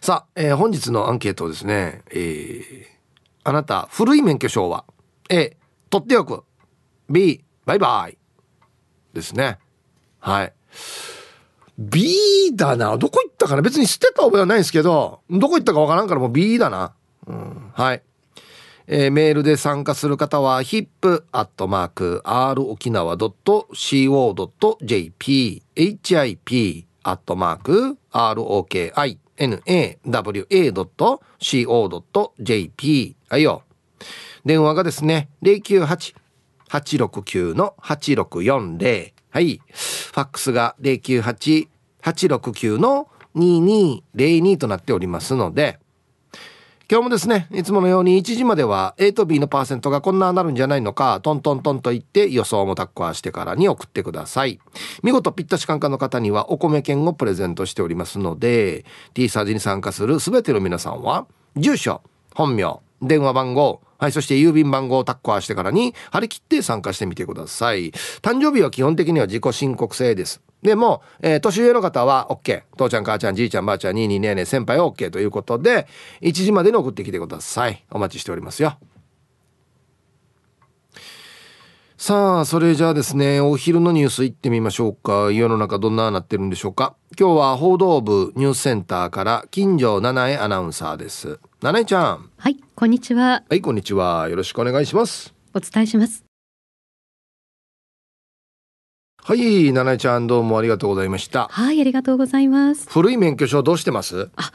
さあ、えー、本日のアンケートですね、えー、あなた古い免許証は？A 取っておく。B バイバイ。ですね。はい。B だな。どこ行ったかな？別に捨てた覚えはないんですけどどこ行ったかわからんからもう B だな、うん、はい。えー、メールで参加する方は hip.r 沖 nawa.co.jp はいよ。電話がですね、098-869-8640。はい。ファックスが098-869-2202となっておりますので、今日もですね、いつものように1時までは A と B のパーセントがこんななるんじゃないのか、トントントンと言って予想もタッコアしてからに送ってください。見事ぴったしカンカンの方にはお米券をプレゼントしておりますので、T サージに参加するすべての皆さんは、住所、本名、電話番号、はい、そして郵便番号をタッコアしてからに張り切って参加してみてください。誕生日は基本的には自己申告制です。でも、えー、年上の方は OK。父ちゃん、母ちゃん、じいちゃん、ばあちゃん、にいにねえねえ、先輩は OK ということで、1時までに送ってきてください。お待ちしておりますよ。さあ、それじゃあですね、お昼のニュース行ってみましょうか。世の中どんななってるんでしょうか。今日は報道部ニュースセンターから金城七重アナウンサーです。七重ちゃん。はい、こんにちは。はい、こんにちは。よろしくお願いします。お伝えします。はい、ななちゃんどうもありがとうございました。はい、ありがとうございます。古い免許証どうしてます？あ、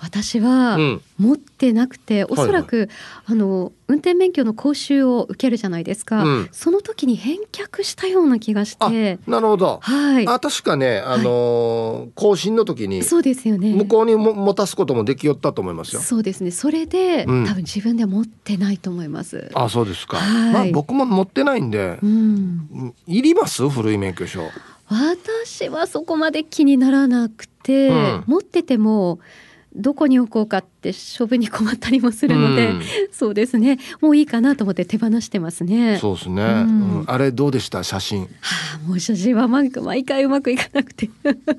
私は持ってなくて、うん、おそらく、はいはい、あの運転免許の講習を受けるじゃないですか、うん、その時に返却したような気がして。なるほど、はい、あ確かね、あのーはい、更新の時にそうですよね。向こうにも持たすこともできよったと思いますよ。そうですね。それで、うん、多分自分で持ってないと思います。あそうですか、はい、まあ僕も持ってないんで、うん、いります？古い免許証。私はそこまで気にならなくて、持っててもどこに置こうかって処分に困ったりもするので、うん、そうですね。もういいかなと思って手放してますね。そうですね、うん、あれどうでした？写真。はあもう写真は毎回うまくいかなくて。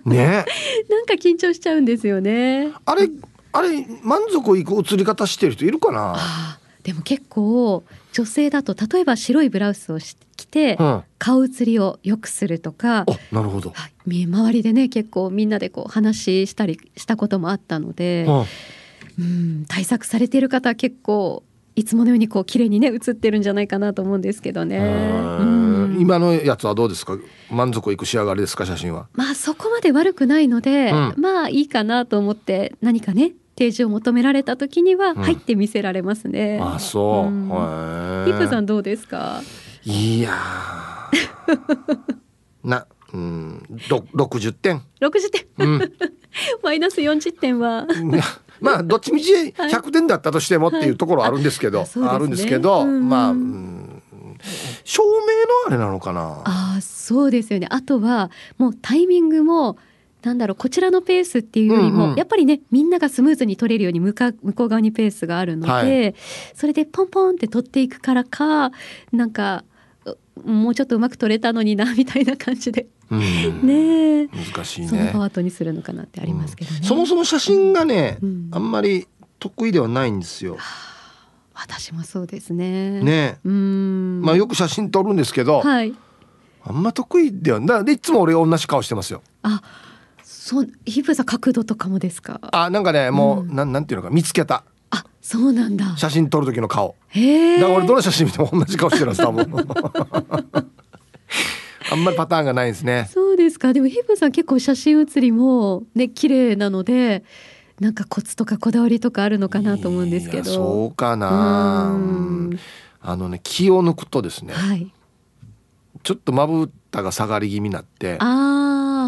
ね。なんか緊張しちゃうんですよね。あれあれ満足いく写り方してる人いるかな？でも結構女性だと例えば白いブラウスを着て、うん、顔写りを良くするとかなるほど、はい、周りでね結構みんなでこう話したりしたこともあったので、うん、対策されている方は結構いつものようにこう綺麗にね写ってるんじゃないかなと思うんですけどね。今のやつはどうですか？満足いく仕上がりですか？写真は。まあそこまで悪くないので、うん、まあいいかなと思って何かね提示を求められた時には入って見せられますね。うん、あそう。うん、ヒップさんどうですか？いや なうん六十点。六十点。うん、マイナス四十点は。まあどっちみち百点だったとしてもっていうところあるんですけど、はいあね、あるんですけど、まあ、うん、照明のあれなのかな？あそうですよね。あとはもうタイミングもなんだろうこちらのペースっていうよりも、うんうん、やっぱりねみんながスムーズに取れるように向か向こう側にペースがあるので、はい、それでポンポンって取っていくからかなんかもうちょっとうまく取れたのになみたいな感じで、うん、ね難しいね。そのパートにするのかなってありますけどね、うん、そもそも写真がね、うん、あんまり得意ではないんですよ。私もそうですね。ね、うん。まあよく写真撮るんですけど、はい、あんま得意ではない。でいつも俺同じ顔してますよ。あ、そう皮膚さ角度とかもですか？あなんかねもう、うん、なんなんていうのか見つけた。あそうなんだ。写真撮る時の顔。へえ。だから俺どの写真見ても同じ顔してるんです多分。あんまりパターンがないですね。そうですか。でもヒプさん結構写真写りもね綺麗なのでなんかコツとかこだわりとかあるのかなと思うんですけど。そうかな。あのね気を抜くとですね、はい、ちょっとまぶたが下がり気味になってあ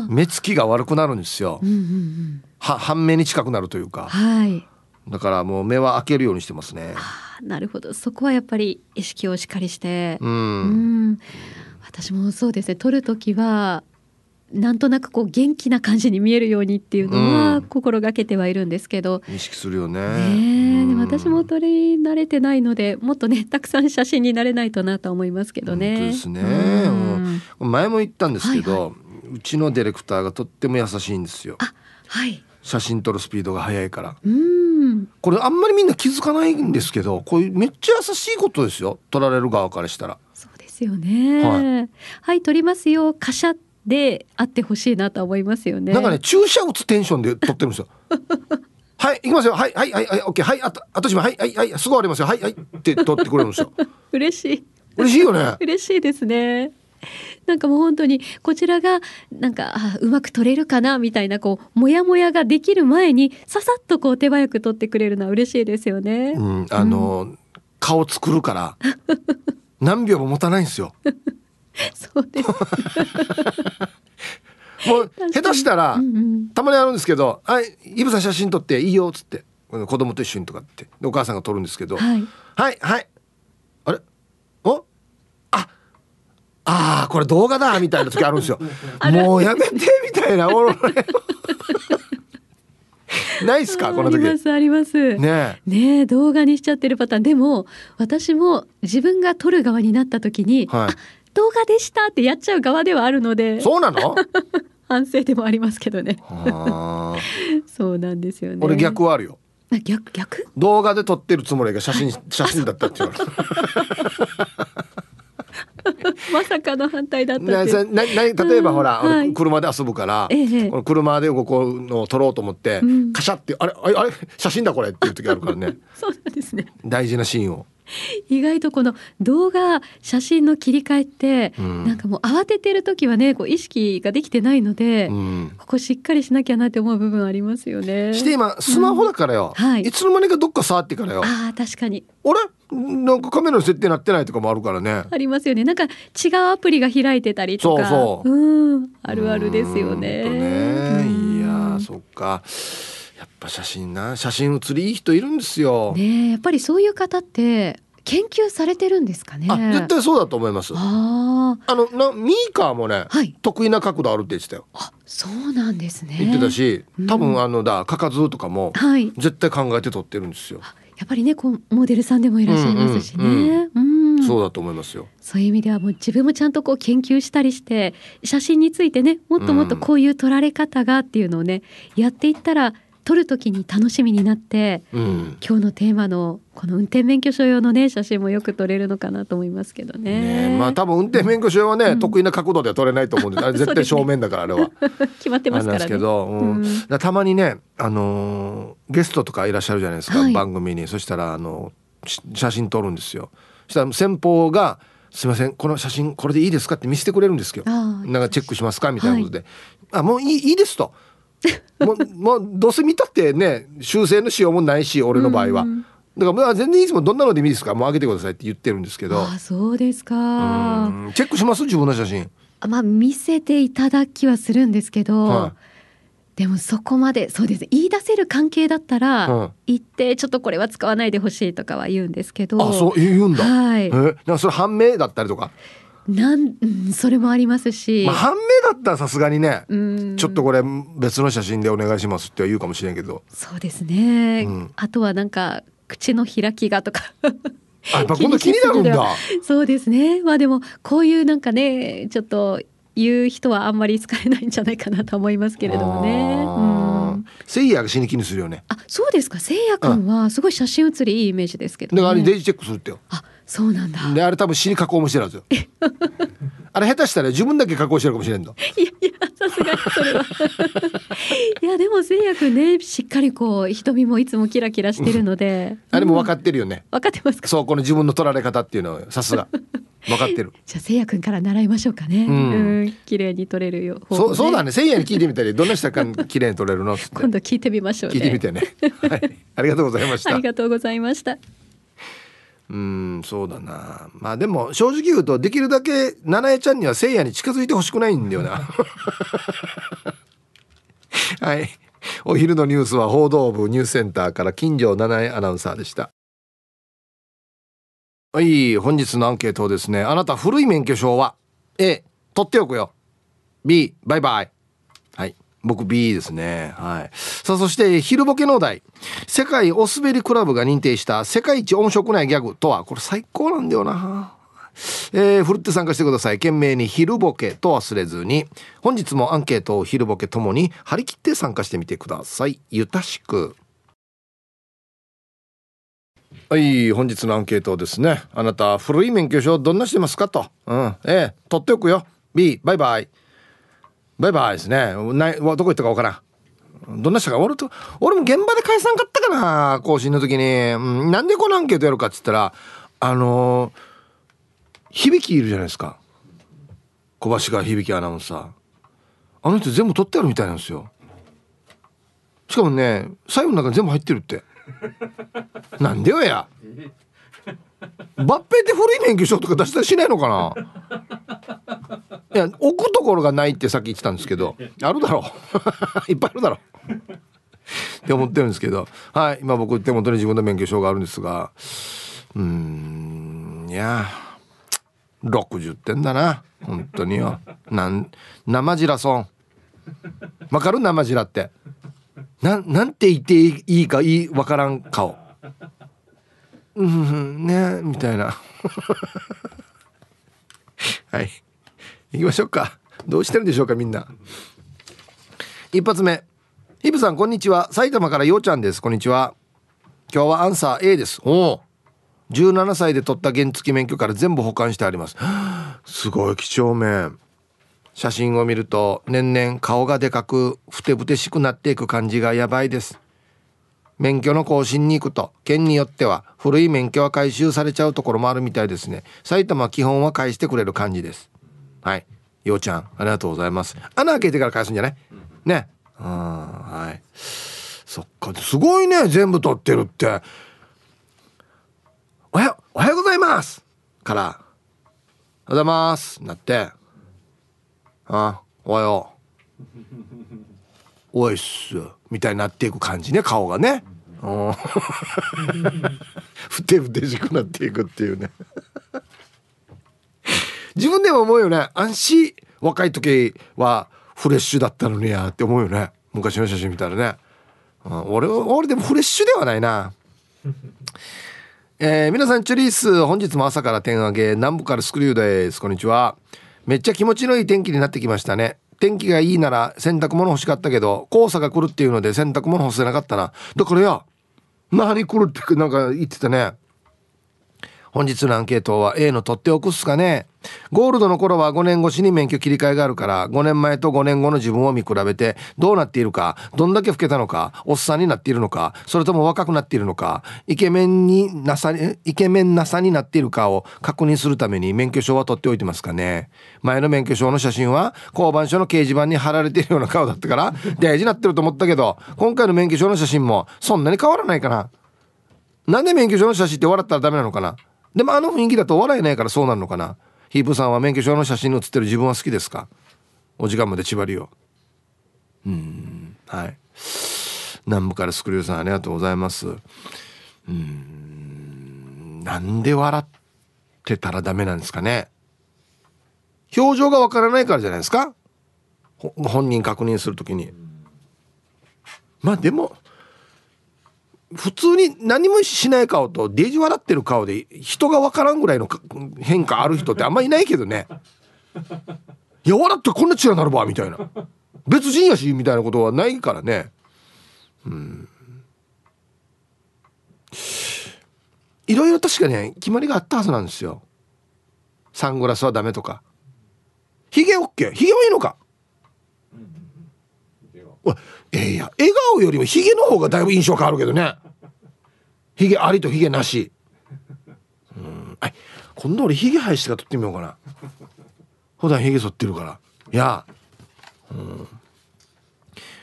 目つきが悪くなるんですよ、うんうんうん、は半目に近くなるというか、はい、だからもう目は開けるようにしてますね。なるほど。そこはやっぱり意識をしっかりして。うん、うん。私もそうですね。撮る時はなんとなくこう元気な感じに見えるようにっていうのは心がけてはいるんですけど、うん、意識するよね。ね、でも私も撮り慣れてないのでもっとねたくさん写真になれないとなと思いますけどね。ですね、前も言ったんですけど、はいはいうちのディレクターがとっても優しいんですよ。あはい。写真撮るスピードが速いから。うん。これあんまりみんな気づかないんですけどこういうめっちゃ優しいことですよ。撮られる側からしたら。そうですよね。ははい、撮りますよ。カシャであってほしいなと思いますよね。なんかね注射打つテンションで撮ってるんですよ。はい行きますよ。はいはいはいはいオッケーはいあとあとしまはいはいはいすぐ終わりますよ。はいはいって撮ってくれるんですよ。嬉しい。嬉しいよね。嬉しいですね なんかもう本当にこちらがなんかあうまく撮れるかなみたいなこうモヤモヤができる前にささっとこう手早く撮ってくれるのは嬉しいですよね。うんあの、顔作るから何秒も持たないんですよそうです。もう下手したら、うんうんたまにあるんですけど「はいイブさん写真撮っていいよ」っつって子供と一緒にとかってでお母さんが撮るんですけど「はい。はいはいあれおああーこれ動画だ」みたいな時あるんですよ。もうやめてみたいな。俺 ないっすかこの時。ねありますあります。え。ねえ動画にしちゃってるパターン。でも私も自分が撮る側になった時に、はい。あ動画でしたってやっちゃう側ではあるのでそうなの？反省でもありますけどね。そうなんですよね。俺逆はあるよ。あ逆逆？動画で撮ってるつもりが写真写真だったって言われる まさかの反対だったなさなな例えばほら、車で遊ぶから、ええこの車でここのを撮ろうと思って、うん。カシャってあれあれあれ写真だこれっていう時あるからね。そうなんですね。大事なシーンを。意外とこの動画写真の切り替えって、うん。なんかもう慌ててる時はねこう意識ができてないので、うん。ここしっかりしなきゃなって思う部分ありますよね。して今スマホだからよ、うん。はい。いつの間にかどっか触ってからよ。ああ確かに。あれ？なんかカメラの設定なってないとかもあるからね。ありますよね。なんか違うアプリが開いてたりとか。そうそう。うん。あるあるですよね。ねうんいやーそっか。やっぱ写真な。写真写りいい人いるんですよ、ねえやっぱりそういう方って研究されてるんですかね。あ絶対そうだと思います。ああのなミーカーもね、あはい。得意な角度あるって言ってたよ。あそうなんですね。言ってたし多うん。分あのだかかずとかもはい。絶対考えて撮ってるんですよ、やっぱりねこうモデルさんでもいらっしゃいますしね。うんうんそうだと思いますよ。そういう意味ではもう自分もちゃんとこう研究したりして写真についてねもっともっとこういう撮られ方がっていうのをねやっていったら撮る時に楽しみになってうん今日のテーマのこの運転免許証用のね写真もよく撮れるのかなと思いますけどね。ねえまあ多分運転免許証はね、うん得意な角度では撮れないと思うんであれ 絶対正面だからあれは 決まってますからね。けど、うんたまにね、あのーゲストとかいらっしゃるじゃないですか、はい番組にそしたらあのし写真撮るんですよそしたら先方が「すいませんこの写真これでいいですか?」って見せてくれるんですよ。ああなんかチェックしますかみたいなことで「あもういいいいです」と。もうもうどうせ見たってね修正のしようもないし俺の場合は、うん。だからまあ全然いつもどんなのでもいいですか？らもう上げてくださいって言ってるんですけど。ああそうですか。うん。チェックします？自分の写真。あまあ見せていただきはするんですけど、はでもそこまでそうです。言い出せる関係だったら、うん言ってちょっとこれは使わないでほしいとかは言うんですけど。あそう言うんだ、はい。えなんかそれ判明だったりとか、なん、うん、それもありますし、まあ、判明だったらさすがにね、うん。ちょっとこれ別の写真でお願いしますっては言うかもしれんけど。そうですね、うん。あとはなんか口の開きがとか。あやっぱ今度気になるんだ。そうですね。まあでもこういうなんかねちょっと言う人はあんまり使えないんじゃないかなと思いますけれどもね。せいやが死に気にするよね。あそうですか。せいやくんはすごい写真写りいいイメージですけど、ね、だからあれデイジチェックするってよ。あそうなんだ。であれ多分死に加工もしてるはずよ。あれ下手したら自分だけ加工してるかもしれんのいやいやさすがにそれは。いやでもせいやくんねしっかりこう瞳もいつもキラキラしてるので。あれも分かっ、ってるよね、分かってますか？そうこの自分の取られ方っていうのはさすが。分かってる。じゃあせいやくんから習いましょうかね、ううん。ん、綺麗に撮れるよそうそうだね。せいやに聞いてみたり。どんな下から綺麗に撮れるの？今度聞いてみましょうね。聞いてみてね。はい。ありがとうございました。ありがとうございましたうんそうだな。まあでも正直言うとできるだけ七重ちゃんにはせいやに近づいてほしくないんだよな。はい。お昼のニュースは報道部ニュースセンターから金城七重アナウンサーでした。はい本日のアンケートですね。あなた古い免許証は？A 取っておくよ。B バイバイ。僕 B ですね。はい。さあそして昼ボケのお題。世界おすべりクラブが認定した世界一音色ないギャグとは？これ最高なんだよな。えー、ふるって参加してください。懸命に昼ボケと忘れずに。本日もアンケートを昼ボケともに張り切って参加してみてください。ゆたしく。はい本日のアンケートですね。あなた古い免許証どんなしてますかと。うんええ取っておくよ。B バイバイ。バイバイですね。ないどこ行ったかわからん。どんな人か俺と俺も現場で返さんかったかな更新の時に、うん、なんでこのアンケートやるかっつったらあのー、響きいるじゃないですか。小橋川響アナウンサー。あの人全部取ってあるみたいなんですよ。しかもね最後の中に全部入ってるって。なんでよや。抜兵って古い免許証とか出したりしないのかな？いや置くところがないってさっき言ってたんですけどあるだろう。いっぱいあるだろう。って思ってるんですけど。はい。今僕手元に自分の免許証があるんですが。うんいや60点だな。本当によ。なん生じらそんわかる？生じらって。ななんて言っていいかいいわからん顔。うんねみたいな。はい。行きましょうか。どうしてるんでしょうかみんな。一発目。ヒブさんこんにちは。埼玉からようちゃんです。こんにちは。今日はアンサー A です。おお17歳で取った原付免許から全部保管してあります。すごい几帳面。写真を見ると年々顔がでかくふてぶてしくなっていく感じがやばいです免許の更新に行くと県によっては古い免許は回収されちゃうところもあるみたいですね。埼玉基本は返してくれる感じです。はい。ようちゃんありがとうございます。穴開けてから返すんじゃない？ね。うんはい。そっか。すごいね全部取ってるって。おはようおはようございます。からおはようございます。なって。あおはよう。おいっす。みたいになっていく感じね顔がね。うんふてふてしくなっていくっていうね。自分でも思うよね。安心。若い時はフレッシュだったのにやって思うよね。昔の写真見たらね、うん、俺俺でもフレッシュではないな。えー、皆さんチュリース本日も朝から点上げ南部からスクリューです。こんにちは。めっちゃ気持ちのいい天気になってきましたね。天気がいいなら洗濯物欲しかったけど黄砂が来るっていうので洗濯物干せなかったな。だからや何来るってなんか言ってたね。本日のアンケートは A の取っておくっすかね。ゴールドの頃は5年越しに免許切り替えがあるから5年前と5年後の自分を見比べてどうなっているかどんだけ老けたのかおっさんになっているのかそれとも若くなっているのかイケメンになさイケメンなさになっているかを確認するために免許証は取っておいてますかね。前の免許証の写真は交番所の掲示板に貼られているような顔だったから大事になってると思ったけど今回の免許証の写真もそんなに変わらないかな。なんで免許証の写真って笑ったらダメなのかな。でもあの雰囲気だと笑えないからそうなるのかな。ヒープさんは免許証の写真に写ってる自分は好きですか？お時間まで縛りを。うんはい。南部からスクリューさんありがとうございます。うんなんで笑ってたらダメなんですかね。表情がわからないからじゃないですか？本人確認するときに。まあでも普通に何もしない顔とデージ笑ってる顔で人が分からんぐらいの変化ある人ってあんまいないけどね。いや笑ってこんな血がなるわみたいな。別人やしみたいなことはないからね。うん。いろいろ確かね決まりがあったはずなんですよ。サングラスはダメとか。ヒゲオッケー。ヒゲはいいのか？えー、いや笑顔よりもヒゲの方がだいぶ印象変わるけどね。ヒゲありとヒゲなし。うん。はい今度俺ヒゲ生やしてから撮ってみようかな。普段ヒゲ剃ってるから。いや。うん。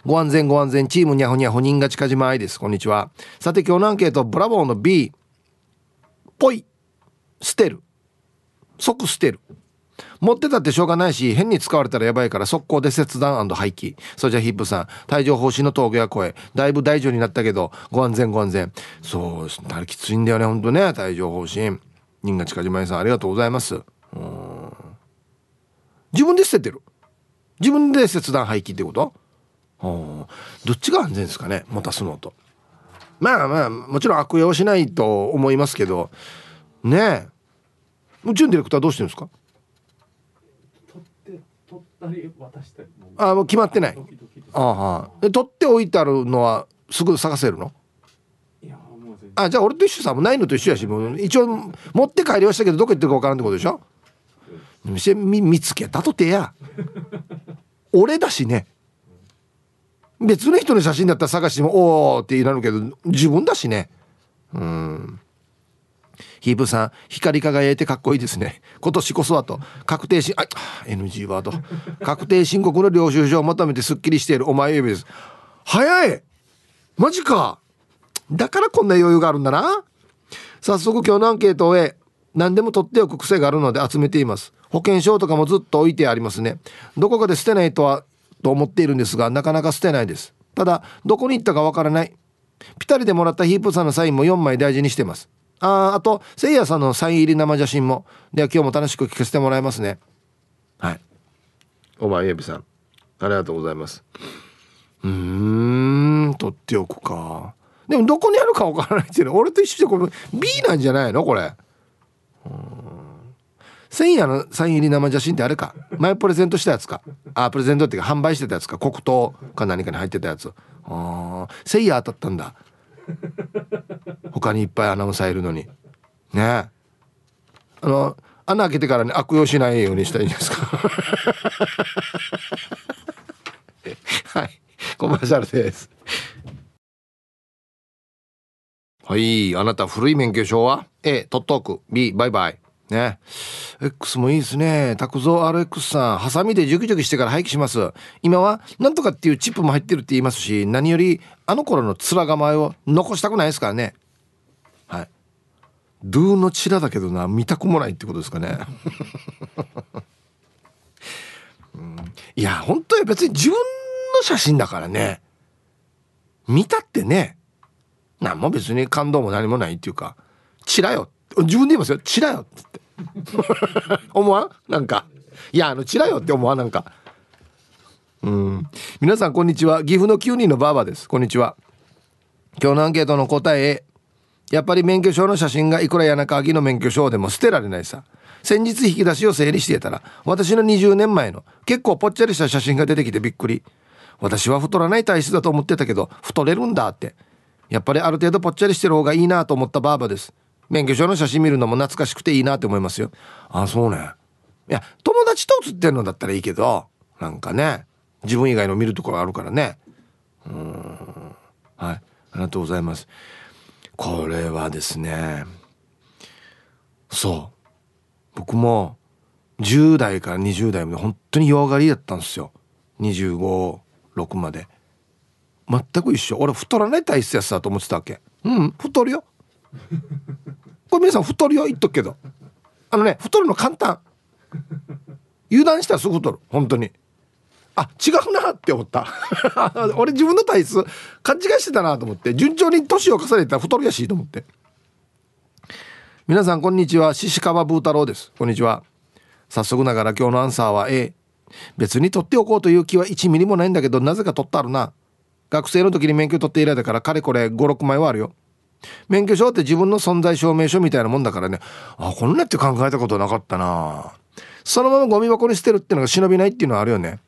ご安全ご安全チームにゃほにゃほ人が近島愛です。こんにちは。さて今日のアンケートブラボーの B ぽい捨てる。即捨てる。持ってたってしょうがないし変に使われたらやばいから速攻で切断廃棄。それじゃヒップさん帯状疱疹の峠は越えだいぶ大丈夫になったけどご安全ご安全。そうですねきついんだよねほんとね帯状疱疹。人が近島さんありがとうございます。自分で捨ててる。自分で切断廃棄ってこと？どっちが安全ですかね持たすのと。まあまあもちろん悪用しないと思いますけど。ねえ。宇宙のディレクターどうしてるんですか取って取ったり渡したりあもう決まってない。ああで取っておいてあるのはすぐ探せるの？あじゃあ俺と一緒さもうないのと一緒やしもう一応持って帰りはしたけどどこ行ってるか分からんってことでしょ？店見見つけたとてや。俺だしね。別の人の写真だったら探してもおおってなるけど自分だしね。うんヒープさん光り輝いてかっこいいですね。今年こそはと確定しあ NG ワード。確定申告の領収書をまとめてすっきりしているお前指です。早い。マジか。だからこんな余裕があるんだな。早速今日のアンケートを終え何でも取っておく癖があるので集めています。保険証とかもずっと置いてありますね。どこかで捨てないとはと思っているんですがなかなか捨てないです。ただどこに行ったかわからない。ピタリでもらったヒープさんのサインも4枚大事にしてます。あーあとせいやさんのサイン入り生写真も。では今日も楽しく聞かせてもらいますね。はい。お前エビさん。ありがとうございます。うーん取っておくか。でもどこにあるかわからないっていうの。は俺と一緒でこれ B なんじゃないの？これ。千夜のサイン入り生写真ってあれか？前プレゼントしたやつか？あプレゼントっていうか販売してたやつか？黒糖か何かに入ってたやつ。ああ千夜当たったんだ他にいっぱいアナウンサーいるのに。ね。あの穴開けてからね悪用しないようにしたいんですか？はい。コマーシャルです。はい。あなた古い免許証は？A 取っておく B バイバイ。ね。X もいいですね。拓蔵 RX さん。ハサミでジュキジュキしてから廃棄します。今はなんとかっていうチップも入ってるって言いますし何よりあの頃の面構えを残したくないですからね。はい。ドゥのチラだけどな。見たくもないってことですかね。うん。いや本当に別に自分の写真だからね。見たってね。何も別に感動も何もないっていうか。チラよ。自分で言いますよ。チラよってって。思わん？なんか。いやあのチラよって思わん？なんか。うん。皆さんこんにちは。岐阜の9人のバーバです。こんにちは。今日のアンケートの答えやっぱり免許証の写真がいくら谷中明の免許証でも捨てられないさ。先日引き出しを整理していたら私の20年前の結構ぽっちゃりした写真が出てきてびっくり。私は太らない体質だと思ってたけど太れるんだって。やっぱりある程度ぽっちゃりしてる方がいいなと思ったバーバです。免許証の写真見るのも懐かしくていいなって思いますよ。あそうね。いや友達と写ってるのだったらいいけどなんかね自分以外の見るところあるからね。うん。はい。ありがとうございます。これはですねそう。僕も10代から20代まで本当に弱がりだったんですよ。256まで。全く一緒。俺太らない体質やつだと思ってたわけ。うん太るよ。これ皆さん太るよ言っとくけど。あのね太るの簡単。油断したらすぐ太る。本当に。あ違うなって思った。俺自分の体質勘違いしてたなと思って。順調に年を重ねたら太るやしいと思って。皆さんこんにちは。獅子川ブー太郎です。こんにちは。早速ながら今日のアンサーは A 別に取っておこうという気は1ミリもないんだけどなぜか取ってあるな。学生の時に免許取って以来だからかれこれ56枚はあるよ。免許証って自分の存在証明書みたいなもんだからね。あこんなって考えたことなかったな。そのままゴミ箱に捨てるっていうのが忍びないっていうのはあるよね。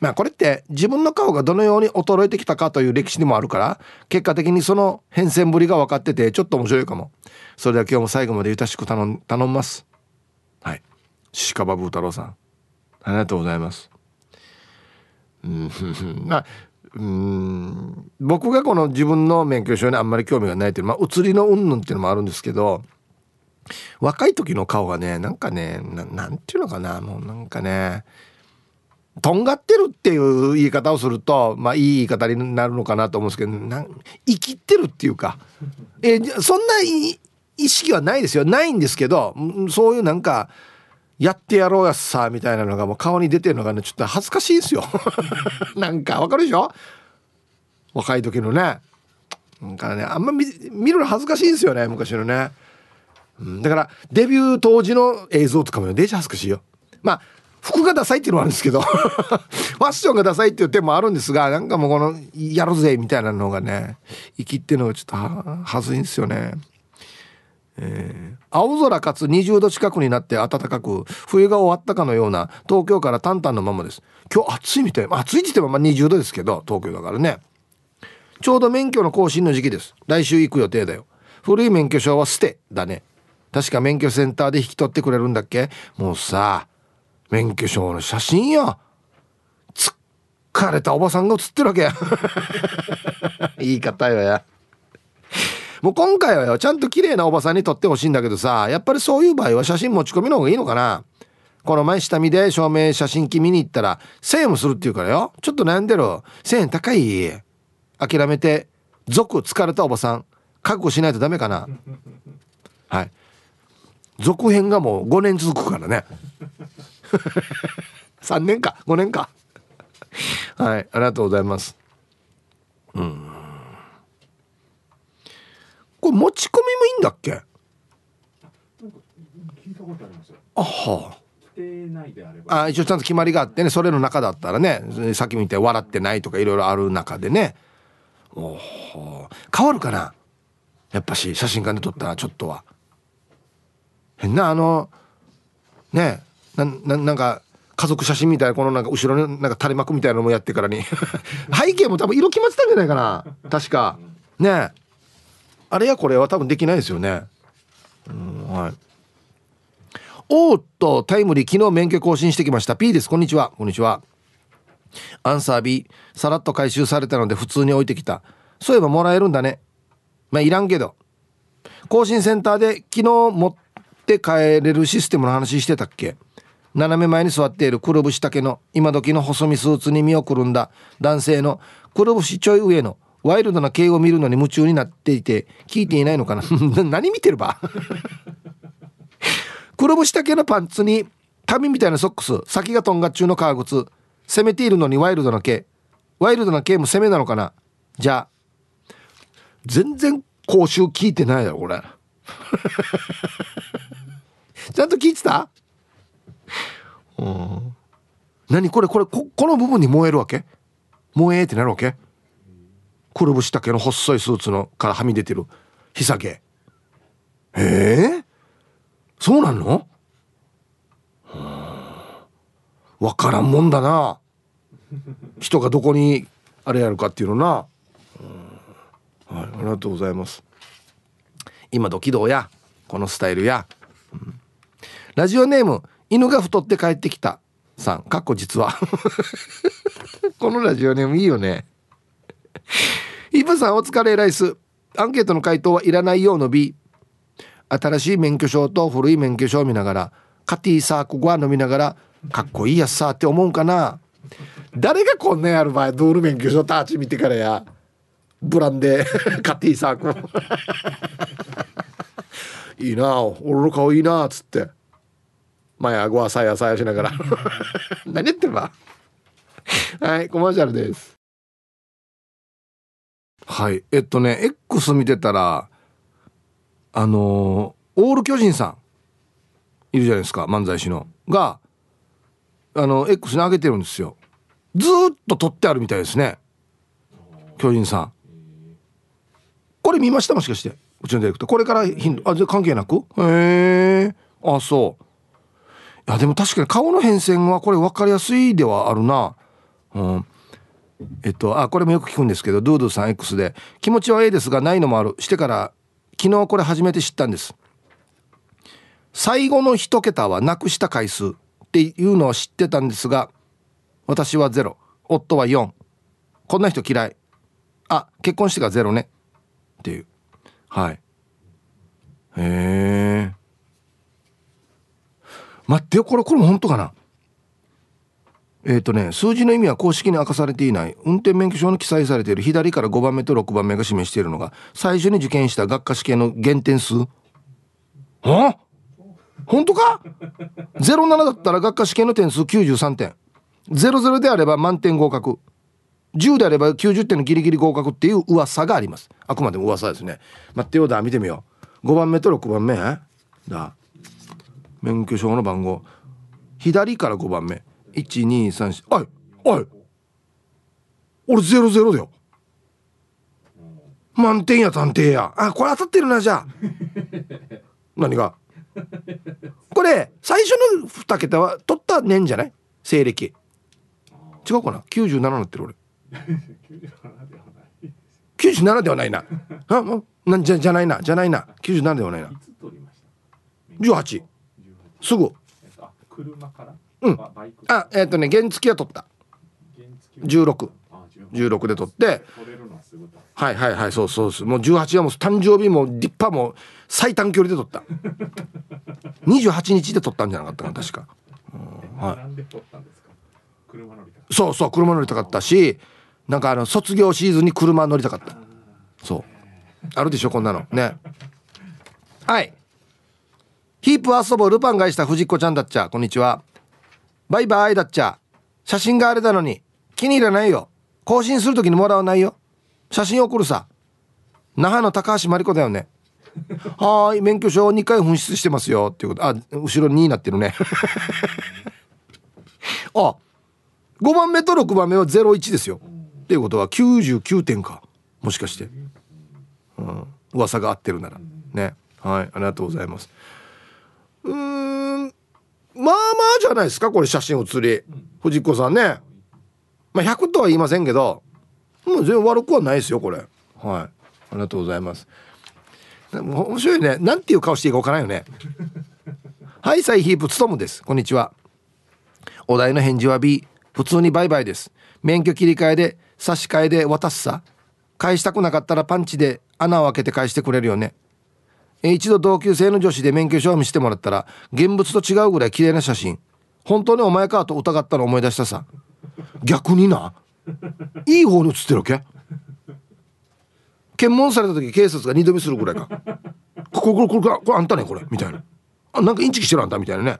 まあこれって自分の顔がどのように衰えてきたかという歴史にもあるから結果的にその変遷ぶりが分かっててちょっと面白いかも。それでは今日も最後までゆたしく頼ん頼みます。はい。鹿場ブー太郎さん。ありがとうございます。うん。まあうん。僕がこの自分の免許証にあんまり興味がないっていうまあ写りの云々っていうのもあるんですけど若い時の顔がねなんかねなんていうのかなもうなんかねとんがってるっていう言い方をするとまあいい言い方になるのかなと思うんですけどなん生きてるっていうかえそんな意識はないですよ。ないんですけどそういうなんかやってやろうやさみたいなのがもう顔に出てるのがねちょっと恥ずかしいんですよ。なんかわかるでしょ？若い時のね。なんかねあんま見見るの恥ずかしいんですよね昔のね、うん、だからデビュー当時の映像とかもデージ恥ずかしいよ。まあ服がダサいっていうのはあるんですけど。ファッションがダサいっていう点もあるんですがなんかもうこのやるぜみたいなのがね生きっていうのがちょっとははずいんですよねえー。青空かつ20度近くになって暖かく冬が終わったかのような東京から淡々のままです。今日暑いみたい。暑いって言ってもまあ20度ですけど東京だからね。ちょうど免許の更新の時期です。来週行く予定だよ。古い免許証は捨てだね。確か免許センターで引き取ってくれるんだっけ？もうさ免許証の写真よ。疲れたおばさんが写ってるわけ。や 言い方よや。もう今回はよちゃんと綺麗なおばさんに撮ってほしいんだけどさやっぱりそういう場合は写真持ち込みの方がいいのかな？この前下見で証明写真機見に行ったら1000円もするって言うからよ。ちょっと悩んでる1000円高い？諦めて続疲れたおばさん覚悟しないとダメかな？はい。続編がもう5年続くからね。3年か？5年か？はい。ありがとうございます。うん。これ持ち込みもいいんだっけ？あは。ああ一応ちゃんと決まりがあってねそれの中だったらねさっきみたいに笑ってないとかいろいろある中でね。おは。変わるかな？やっぱし写真館で撮ったらちょっとは。変なあのねなななんか家族写真みたいなこのなんか後ろになんか垂れ幕みたいなのもやってからに。背景も多分色決まってたんじゃないかな。確か。ねあれやこれは多分できないですよね。うんはい。おっとタイムリー昨日免許更新してきました。P です。こんにちは。こんにちは。アンサー B さらっと回収されたので普通に置いてきた。そういえばもらえるんだね。まあいらんけど。更新センターで昨日持って帰れるシステムの話してたっけ？斜め前に座っている。くるぶし丈の。今時の細身スーツに身をくるんだ。男性の。くるぶしちょい上の。ワイルドな系を見るのに夢中になっていて聞いていないのかな？何見てるば？くるぶし丈のパンツに紙みたいなソックス先がとんがっちゅうの革靴攻めているのにワイルドな系ワイルドな系も攻めなのかな？じゃあ全然講習聞いてないだろこれ。ちゃんと聞いてた？うん。何これこれここの部分に燃えるわけ？燃えってなるわけ？くるぶし丈の細いスーツのからはみ出てるひさげええそうなの？わからんもんだな。人がどこにあれやるかっていうのな、はい、ありがとうございます。今時どうや。このスタイルや、うん。ラジオネーム犬が太って帰ってきたさん。かっこ実は。このラジオネームいいよね。ブさんお疲れライス。アンケートの回答はいらないようの B 新しい免許証と古い免許証を見ながらカティーサークゴア飲みながらかっこいいやつさって思うかな。誰がこんなやる場合ドール免許証ターチ見てからや。ブランデー カティーサークいいな俺の顔いいなっつって。前顎はさやさやしながら。何言ってるば。はいコマーシャルです。はい。えっとね X 見てたらあのーオール巨人さんいるじゃないですか漫才師の。があの X に上げてるんですよ。ずっと撮ってあるみたいですね。巨人さん。これ見ましたもしかしてうちのディレクター。これから頻度あじゃ関係なく？へえあそう。いやでも確かに顔の変遷はこれ分かりやすいではあるな。うん。えっとあこれもよく聞くんですけどドゥードゥさん X で気持ちは A ですがないのもある。してから昨日これ初めて知ったんです。最後の一桁はなくした回数っていうのは知ってたんですが私はゼロ。夫は4こんな人嫌い。あ結婚してからゼロね。っていう。はい。へえ。待ってよこれこれも本当かな？えっ、とね数字の意味は公式に明かされていない。運転免許証に記載されている。左から5番目と6番目が示しているのが最初に受験した学科試験の減点数。あ本当か ?07 だったら学科試験の点数93点。00であれば満点合格。10であれば90点のギリギリ合格っていう噂があります。あくまでも噂ですね。待ってよだ。見てみよう。5番目と6番目。だ。免許証の番号。左から5番目。1234おいおい。俺00だよ。満点や探偵や。あこれ当たってるなじゃあ。何が？これ最初の2桁は取った年じゃない？西暦。違うかな？97なってる俺。97ではないな。ああなんじゃじゃないな。じゃないな。97ではないな。いつ取りました？18すぐ。車から？うん。あえっ、とね原付は取った。原付16あ16 16で取って。はい。はいはいそうそうそうもう18はもう誕生日も立派も最短距離で取った。28日で取ったんじゃなかったかな確か。はい。そうそう車乗りたかったしなんかあの卒業シーズンに車乗りたかった。そう。あるでしょこんなの。ね。はい。ヒープ遊ぼう。ルパンがした藤子ちゃんだっちゃ。こんにちはバイバイだっちゃ。写真があれだのに気に入らないよ。更新するときにもらわないよ。写真送るさ。那覇の高橋真理子だよね。はい免許証2回紛失してますよ。っていうこと。あ後ろ2になってるね。あ5番目と6番目は01ですよ。っていうことは99点か。もしかして、うん、噂が合ってるなら。ね。はいありがとうございます。うん。まあまあじゃないですかこれ写真写り。藤子さんね。まあ100とは言いませんけどもう全然悪くはないですよこれ。はい。ありがとうございます。面白いね。なんていう顔していいかわからんよね。はいサイヒープつとむです。こんにちは。お題の返事は B 普通にバイバイです。免許切り替えで差し替えで渡すさ。返したくなかったらパンチで穴を開けて返してくれるよね。一度同級生の女子で免許証を見せてもらったら現物と違うぐらい綺麗な写真。本当にお前かと疑ったの思い出したさ。逆にな。いい方に写ってるわけ？検問された時警察が二度見するぐらいか。これこれこれこれこれあんたねこれ。みたいな。あなんかインチキしてるあんた？みたいなね。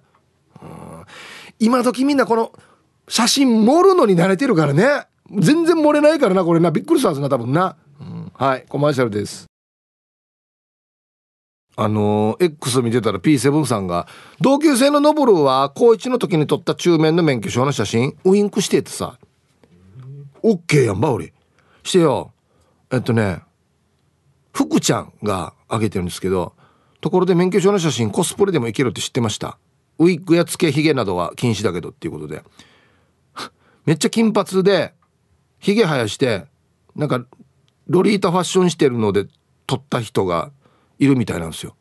今時みんなこの写真盛るのに慣れてるからね。全然盛れないからなこれな。びっくりしたはずな多分な、うん。はいコマーシャルです。あのー X 見てたら P7 さんが同級生のノブルは高1の時に撮った中面の免許証の写真ウインクしててさ。OK やんば俺。してよ。えっとね福ちゃんが上げてるんですけどところで免許証の写真コスプレでもいけるって知ってました。ウィッグやつけひげなどは禁止だけどっていうことで。めっちゃ金髪でひげ生やしてなんかロリータファッションしてるので撮った人がいるみたいなんですよ。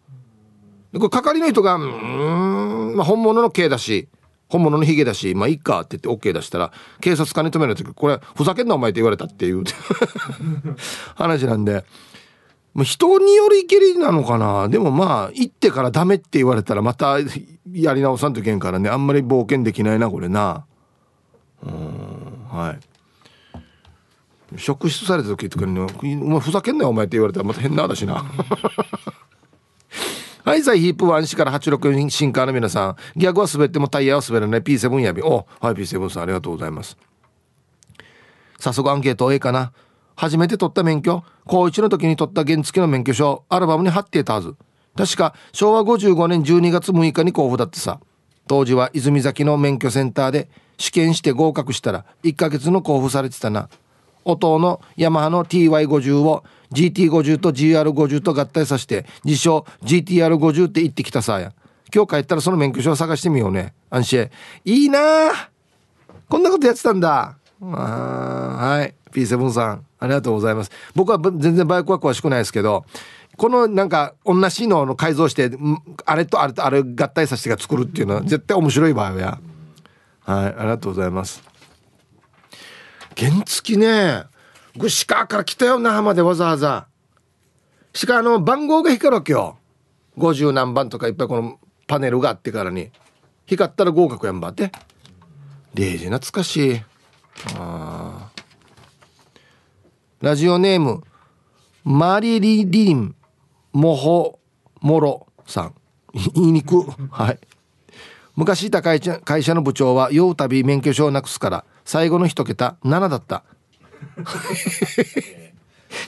でこれ係の人が「うん、まあ、本物の毛だし本物のヒゲだしまあいいか」って言って OK 出したら警察官に止められた時これふざけんなお前って言われたっていう 話なんでまあ人によりけりなのかな。でもまあ行ってからダメって言われたらまたやり直さんといけんからね。あんまり冒険できないなこれな。うんはい。職質された時とかに「お前ふざけんなよお前」って言われたらまた変なだしな はい、さいヒープワン市から86新カーの皆さん。ギャグは滑ってもタイヤは滑らない P7 やび。お、はい、P7 さんありがとうございます。早速アンケートええかな。初めて取った免許、高1の時に取った原付の免許証、アルバムに貼っていたはず。確か昭和55年12月6日に交付だってさ。当時は泉崎の免許センターで試験して合格したら1ヶ月の交付されてたな。音のヤマハの TY50 を GT50 と GR50 と合体させて自称 GTR50 って言ってきたさや今日帰ったらその免許証を探してみようね安心いいなあこんなことやってたんだーはい P7 さんありがとうございます僕は全然バイクは詳しくないですけどこのなんか同じのの改造してあれとあれとあれ合体させてが作るっていうのは絶対面白い場合やはいありがとうございます原付きね。串川かから来たよ那覇までわざわざ。しかあの番号が光るわけよ。50何番とかいっぱいこのパネルがあってからに。光ったら合格やんばって。デージ懐かし。いあー。ラジオネームマリリリンモホモロさん。言いにく。はい。昔いた会社会社の部長は酔うたび免許証をなくすから最後の一桁7だった。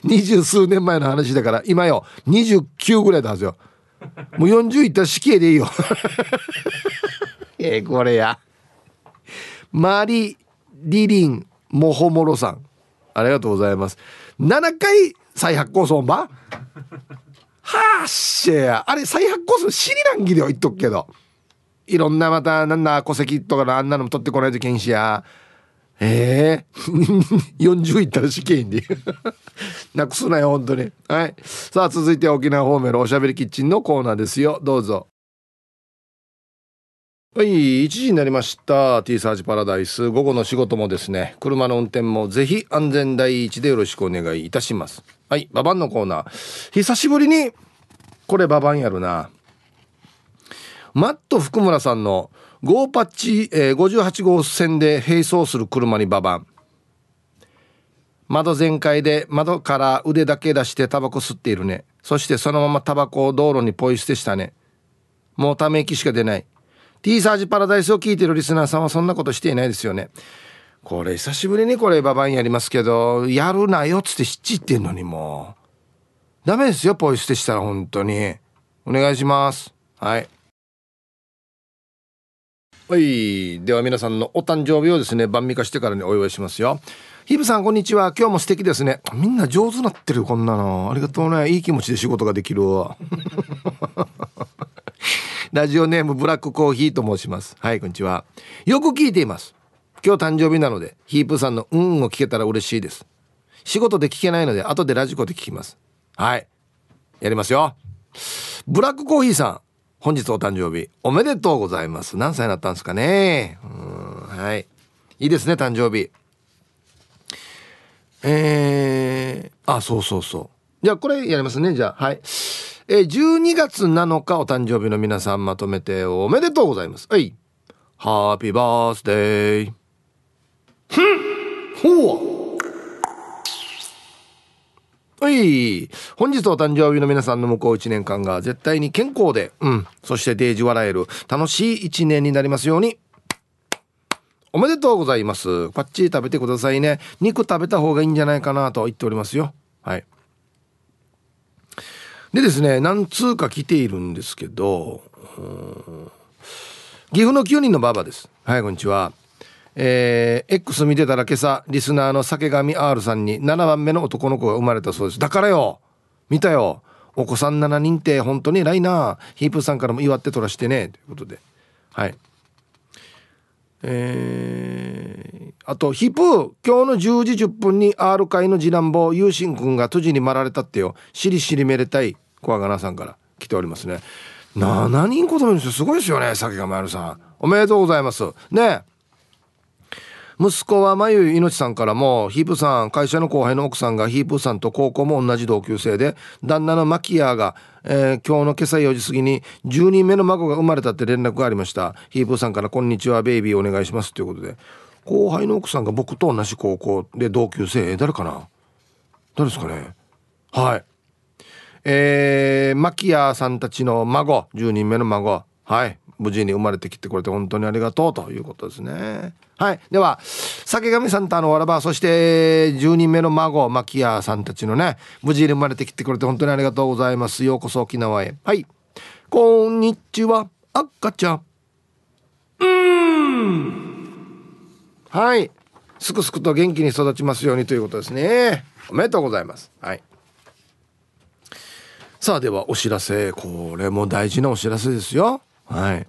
二十数年前の話だから今よ。29ぐらいだはずよ。もう40いったら死刑でいいよ。ええこれや。マリリリンモホモロさん。ありがとうございます。7回再発行損ば。はっしゃあれ再発行するシリランギでは言っとくけど。いろんなまたなんだ戸籍とかのあんなのも取ってこないと検視や。ええ。ー、40いったら死刑になくすなよ本当に。はい。さあ続いて沖縄方面のおしゃべりキッチンのコーナーですよ。どうぞ。はい1時になりました。T サージパラダイス。午後の仕事もですね。車の運転もぜひ安全第一でよろしくお願いいたします。はいババンのコーナー。久しぶりにこれババンやるな。マット福村さんのゴーパッチ、えー、58号線で並走する車にババン窓全開で窓から腕だけ出してタバコ吸っているね。そしてそのままタバコを道路にポイ捨てしたね。もうため息しか出ない。T サージパラダイスを聞いてるリスナーさんはそんなことしていないですよね。これ久しぶりにこれババンやりますけどやるなよっつって七ってんのにもう。ダメですよポイ捨てしたら本当に。お願いします。はい。はい。では皆さんのお誕生日をですね、晩味化してからにお祝いしますよ。ヒブさん、こんにちは。今日も素敵ですね。みんな上手なってる、こんなの。ありがとうね。いい気持ちで仕事ができるわ。ラジオネームブラックコーヒーと申します。はい、こんにちは。よく聞いています。今日誕生日なので、ヒープさんのうんを聞けたら嬉しいです。仕事で聞けないので、後でラジコで聞きます。はい。やりますよ。ブラックコーヒーさん。本日お誕生日おめでとうございます。何歳になったんですかね。うんはい。いいですね誕生日。えー、あそうそうそう。じゃあこれやりますね。じゃあはい。えー、12月7日お誕生日の皆さんまとめておめでとうございます。はい。ハッピーバースデー。ふん。ほう。はい。本日お誕生日の皆さんの向こう1年間が絶対に健康で、うん。そしてデージ笑える楽しい1年になりますように。おめでとうございます。パッチリ食べてくださいね。肉食べた方がいいんじゃないかなと言っておりますよ。はい。でですね、何通か来ているんですけど、岐阜の9人のばばです。はい、こんにちは。えー、X 見てたら今朝リスナーの酒神 R さんに7番目の男の子が生まれたそうです。だからよ見たよ。お子さん7人って本当に偉いな。ヒープさんからも祝ってとらしてね。ということで。はい。えー、あとヒップ今日の10時10分に R 会の次男坊ゆうしんくんが都知にまられたってよ。しりしりめでたい小がなさんから。来ておりますね。7人子供にしてすごいですよね酒神 R さん。おめでとうございます。ね。え息子はまゆいのちさんからもヒープさん会社の後輩の奥さんがヒープさんと高校も同じ同級生で旦那のマキヤが、えー、今日の今朝4時過ぎに10人目の孫が生まれたって連絡がありました。ヒープさんから「こんにちはベイビーお願いします」ということで。後輩の奥さんが僕と同じ高校で同級生誰かな？誰ですかね？はい。えー、マキヤさんたちの孫10人目の孫。はい。無事に生まれてきてくれて本当にありがとうということですねはい。では、酒神さんとあのわらば、そして10人目の孫、マキアさんたちのね、無事に生まれてきてくれて本当にありがとうございます。ようこそ沖縄へ。はい。こんにちは、赤ちゃん。うーん。はい。すくすくと元気に育ちますようにということですね。おめでとうございます。はい。さあではお知らせ。これも大事なお知らせですよ。はい。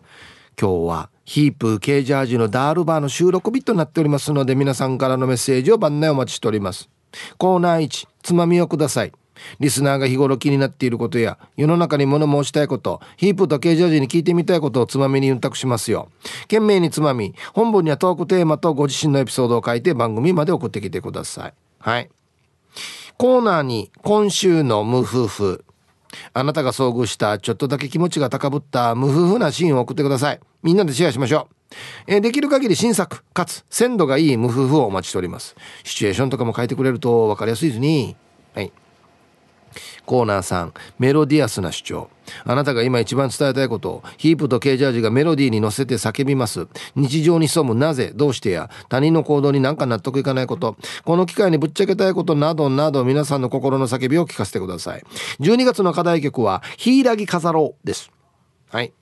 今日はヒープ K ジャージのダールバーの収録日となっておりますので皆さんからのメッセージを番内お待ちしております。コーナー1つまみをください。リスナーが日頃気になっていることや世の中に物申したいことヒープと K ジャージに聞いてみたいことをつまみに運託しますよ。懸命につまみ本文にはトークテーマとご自身のエピソードを書いて番組まで送ってきてください。はい。コーナーに今週の無夫婦あなたが遭遇したちょっとだけ気持ちが高ぶった無夫婦なシーンを送ってください。みんなでシェアしましょう。え、できる限り新作、かつ鮮度がいい無夫婦をお待ちしております。シチュエーションとかも変えてくれると分かりやすいですね。はい。コーナーさん、メロディアスな主張。あなたが今一番伝えたいことを、ヒープとケージャージがメロディーに乗せて叫びます。日常に潜むなぜ、どうしてや、他人の行動になんか納得いかないこと、この機会にぶっちゃけたいことなどなど、皆さんの心の叫びを聞かせてください。12月の課題曲は、ヒイラギ飾ろうです。はい。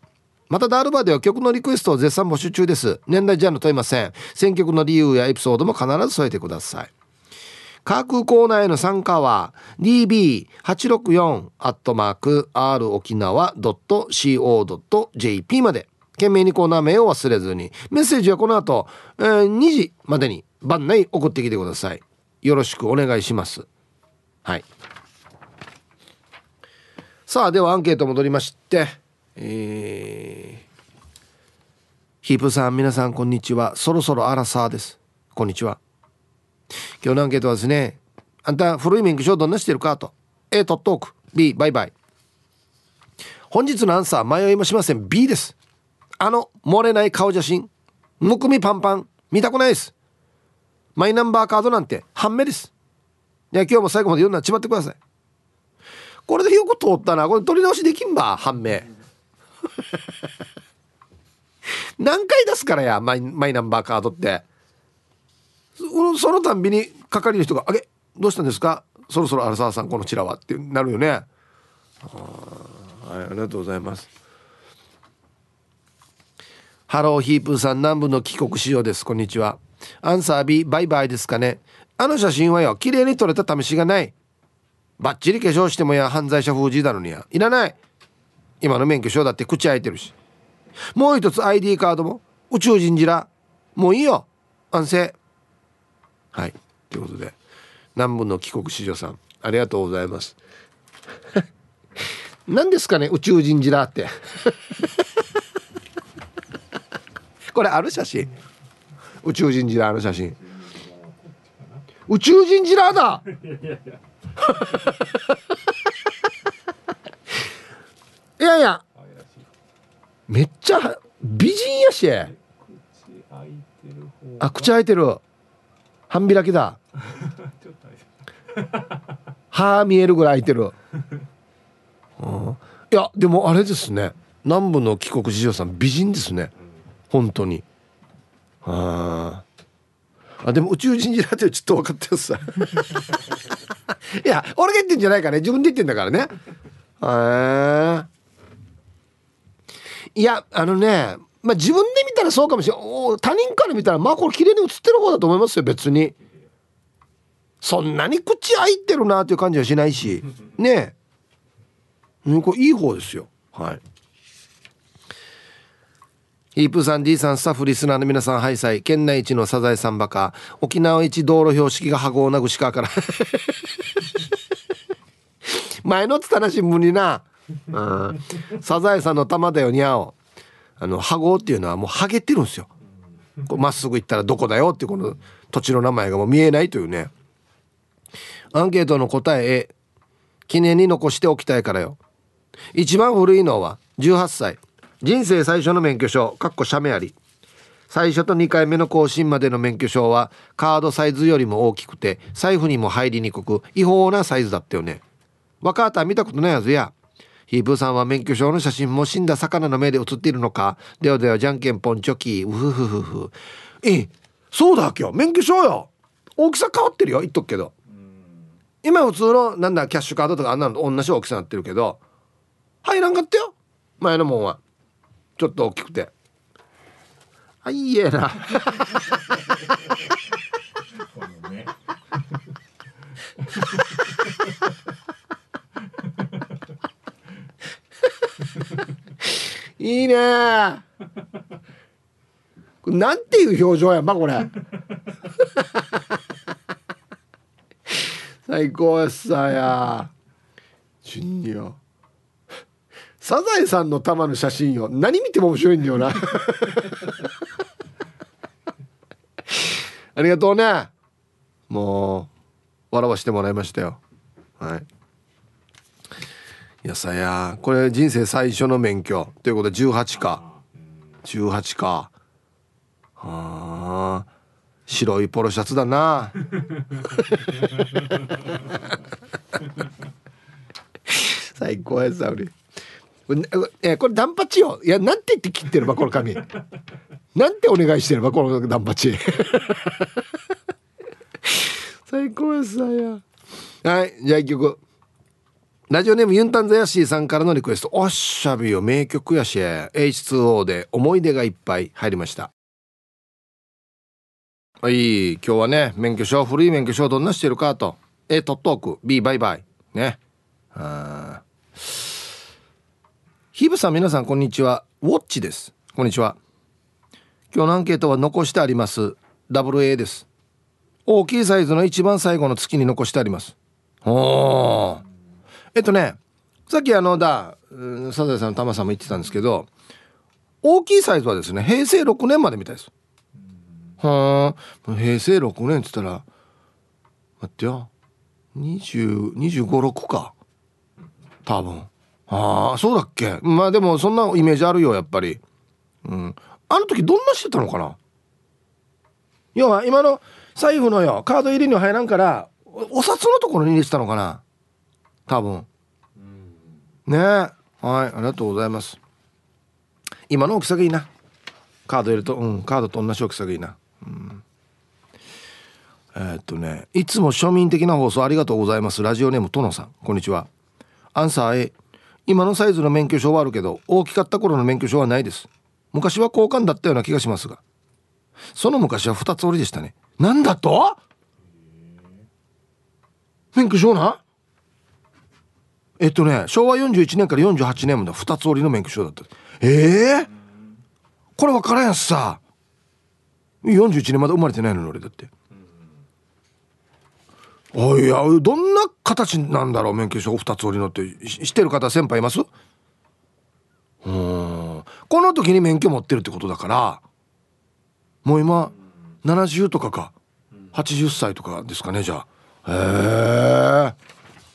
またダールバーでは曲のリクエストを絶賛募集中です。年代ジャンル問いません。選曲の理由やエピソードも必ず添えてください。架空コーナーへの参加は db864 アットマーク r 沖縄 .co.jp まで。懸命にコーナー名を忘れずにメッセージはこの後、えー、2時までに番内送ってきてください。よろしくお願いします。はい。さあではアンケート戻りましてえー、ヒープさん皆さんこんにちは。そろそろアラサーです。こんにちは。今日のアンケートはですねあんた古い免許証どんなしてるかと。A 取っておく。B バイバイ。本日のアンサー迷いもしません。B です。あの漏れない顔写真。むくみパンパン。見たくないです。マイナンバーカードなんて。半目です。いや今日も最後まで読んだらちまってください。これでよく通ったな。これ取り直しできんば。半目。何回出すからやマイマイナンバーカードって。そのたんびに係の人が「あれどうしたんですか？そろそろ荒沢さんこのチラは」ってなるよね。はいありがとうございます。ハローヒープーさん南部の帰国仕様です。こんにちは。アンサー B バイバイですかね。あの写真はよ綺麗に撮れた試しがない。バッチリ化粧してもや犯罪者封じだのにや。いらない。今の免許証だって口開いてるし。もう一つ ID カードも。宇宙人じら。もういいよ。安静はい。ということで。南部の帰国子女さんありがとうございます。何ですかね宇宙人じらって。これある写真。宇宙人じらの写真。宇宙人じらだ。いやいや。めっちゃ美人やし。あ口開いてる半開きだ。歯見えるぐらい開いてる、うん、いやでもあれですね。南部の帰国子女さん美人ですね。本当に。ああでも宇宙人じゃってちょっと分かってるさ いや俺が言ってんじゃないからね。自分で言ってんだからね。へえいやあのねまあ自分で見たらそうかもしれない他人から見たらまあこれ綺麗に映ってる方だと思いますよ別に。そんなに口開いてるなっていう感じはしないし。ねえ、うん、これいい方ですよ。はい。ヒープさん D さんスタッフリスナーの皆さんハイサイ県内一のサザエさんバカ沖縄一道路標識が羽子なぐしかから。前のつたな新聞にな。うん、サザエさんの玉だよにゃおあの羽子っていうのはもうハゲてるんですよ。まっすぐ行ったらどこだよってこの土地の名前がもう見えないというね。アンケートの答え A 記念に残しておきたいからよ。一番古いのは18歳。人生最初の免許証かっこ写メあり。最初と2回目の更新までの免許証はカードサイズよりも大きくて財布にも入りにくく違法なサイズだったよね。若かった見たことないはずや。ヒープーさんは免許証の写真も死んだ魚の目で写っているのか？ではではじゃんけんぽんチョキ。うふふふふえそうだ今日免許証よ。大きさ変わってるよ。言っとくけど。今普通のなんだキャッシュカードとかあんなの同じ大きさになってるけど。入らんかったよ。前のもんは。ちょっと大きくて。あいいえな いいね。なんていう表情やんばこれ。最高やさや。ジュニアサザエさんの玉の写真よ。何見ても面白いんだよな。ありがとうね。もう笑わしてもらいましたよ。はいいやさや。これ人生最初の免許。ということで18か。18か。はあ。白いポロシャツだな。最高やさ俺。えこれダンパチよ。いやなんて言って切ってるばこの髪。なんてお願いしてるばこのダンパチ。最高やさや。はいじゃあ一曲ラジオネームユンタンザヤシーさんからのリクエスト。おっしゃびよ名曲やし H2O で思い出がいっぱい入りました。はい今日はね免許証古い免許証どんなしてるかと。A 取っておく B バイバイ。ね。あヒブさん皆さんこんにちは。ウォッチです。こんにちは。今日のアンケートは残してあります。WA です。大きいサイズの一番最後の月に残してあります。おー。えっとねさっきあのだサザエさんのタマさんも言ってたんですけど大きいサイズはですね平成6年までみたいです。はあ。平成6年っつったら待ってよ。2 5 6か。多分。ああそうだっけ。まあでもそんなイメージあるよやっぱり。うん。あの時どんなしてたのかな。要は今の財布のよカード入れには入らんからお札のところに入れてたのかな。多分。ねはいありがとうございます。今の大きさがいいな。カード入れるとうんカードと同じ大きさがいいな。うん。えー、っとねいつも庶民的な放送ありがとうございます。ラジオネームトノさん。こんにちは。アンサー A 今のサイズの免許証はあるけど大きかった頃の免許証はないです。昔は交換だったような気がしますが。その昔は二つ折りでしたね。なんだと？免許証な？えっとね昭和41年から48年まで二つ折りの免許証だった。ええー、これ分からんやつさ。41年まだ生まれてないのに俺だって。おいやどんな形なんだろう免許証二つ折りのって。知ってる方先輩います？うん。この時に免許持ってるってことだからもう今70とかか。80歳とかですかねじゃあ。へえ